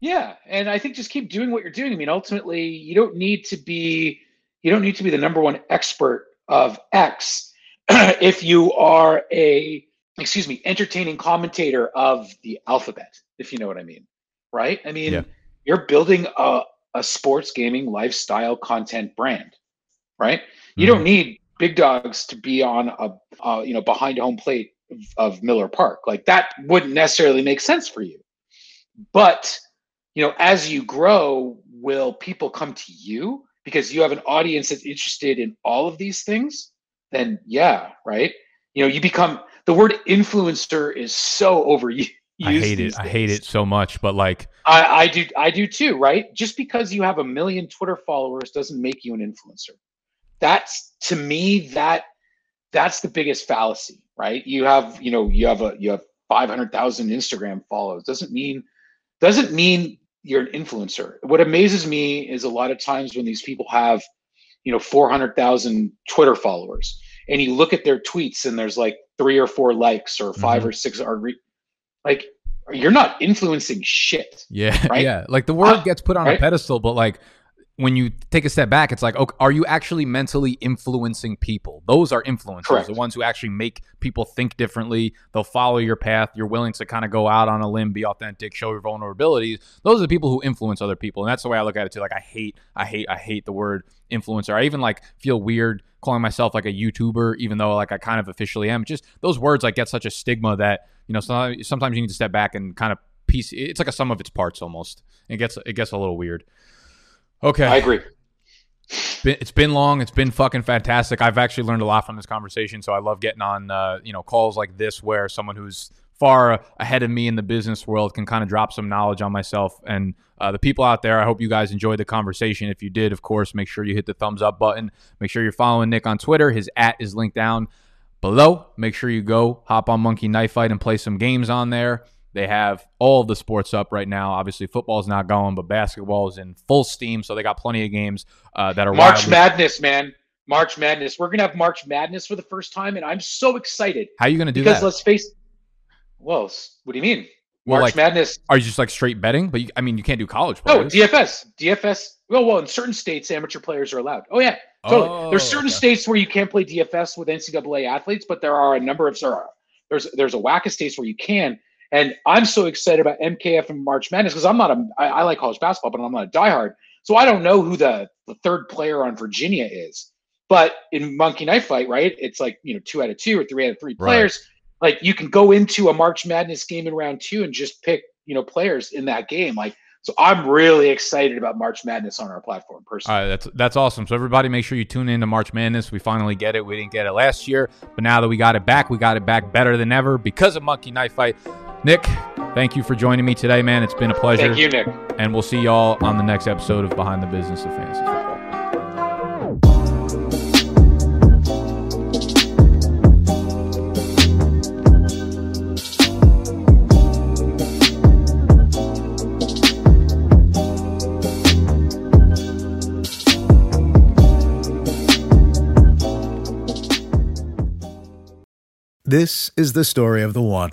Yeah. And I think just keep doing what you're doing. I mean, ultimately, you don't need to be you don't need to be the number one expert of X if you are a excuse me, entertaining commentator of the alphabet, if you know what I mean. Right? I mean, yeah. you're building a, a sports gaming lifestyle content brand right? Mm-hmm. You don't need big dogs to be on a, you know behind home plate of, of Miller Park. Like that wouldn't necessarily make sense for you. But you know, as you grow, will people come to you because you have an audience that's interested in all of these things? Then yeah, right. You know, you become the word influencer is so overused. I hate it. Days. I hate it so much, but like I, I do I do too, right? Just because you have a million Twitter followers doesn't make you an influencer that's to me that that's the biggest fallacy right you have you know you have a you have 500000 instagram follows doesn't mean doesn't mean you're an influencer what amazes me is a lot of times when these people have you know 400000 twitter followers and you look at their tweets and there's like three or four likes or 5 mm-hmm. or six are re- like you're not influencing shit yeah right? yeah like the word uh, gets put on right? a pedestal but like when you take a step back, it's like, okay, are you actually mentally influencing people? Those are influencers, Correct. the ones who actually make people think differently. They'll follow your path. You're willing to kind of go out on a limb, be authentic, show your vulnerabilities. Those are the people who influence other people, and that's the way I look at it too. Like, I hate, I hate, I hate the word influencer. I even like feel weird calling myself like a YouTuber, even though like I kind of officially am. Just those words like get such a stigma that you know sometimes, sometimes you need to step back and kind of piece. It's like a sum of its parts almost. It gets it gets a little weird. Okay. I agree. It's been long. It's been fucking fantastic. I've actually learned a lot from this conversation. So I love getting on, uh, you know, calls like this where someone who's far ahead of me in the business world can kind of drop some knowledge on myself and uh, the people out there. I hope you guys enjoyed the conversation. If you did, of course, make sure you hit the thumbs up button. Make sure you're following Nic on Twitter. His at is linked down below. Make sure you go hop on Monkey Knife Fight and play some games on there. They have all of the sports up right now. Obviously, football's not going, but basketball is in full steam. So they got plenty of games uh, that are March wildly- Madness, man. March Madness. We're gonna have March Madness for the first time, and I'm so excited. How are you gonna do because that? Because let's face. Well, what do you mean? Well, March like, Madness. Are you just like straight betting? But you, I mean, you can't do college. Players. No, DFS. DFS. Well, well, in certain states, amateur players are allowed. Oh yeah, totally. Oh, there's certain okay. states where you can't play DFS with NCAA athletes, but there are a number of there's there's a whack of states where you can. And I'm so excited about MKF and March Madness because I'm not a I, I like college basketball, but I'm not a diehard. So I don't know who the, the third player on Virginia is. But in Monkey Knife Fight, right? It's like, you know, two out of two or three out of three players. Right. Like you can go into a March Madness game in round two and just pick, you know, players in that game. Like so I'm really excited about March Madness on our platform personally. All right, that's that's awesome. So everybody make sure you tune in to March Madness. We finally get it. We didn't get it last year, but now that we got it back, we got it back better than ever because of Monkey Knife Fight. Nic, thank you for joining me today, man. It's been a pleasure. Thank you, Nick. And we'll see y'all on the next episode of Behind the Business of Fantasy Football. This is the story of the one.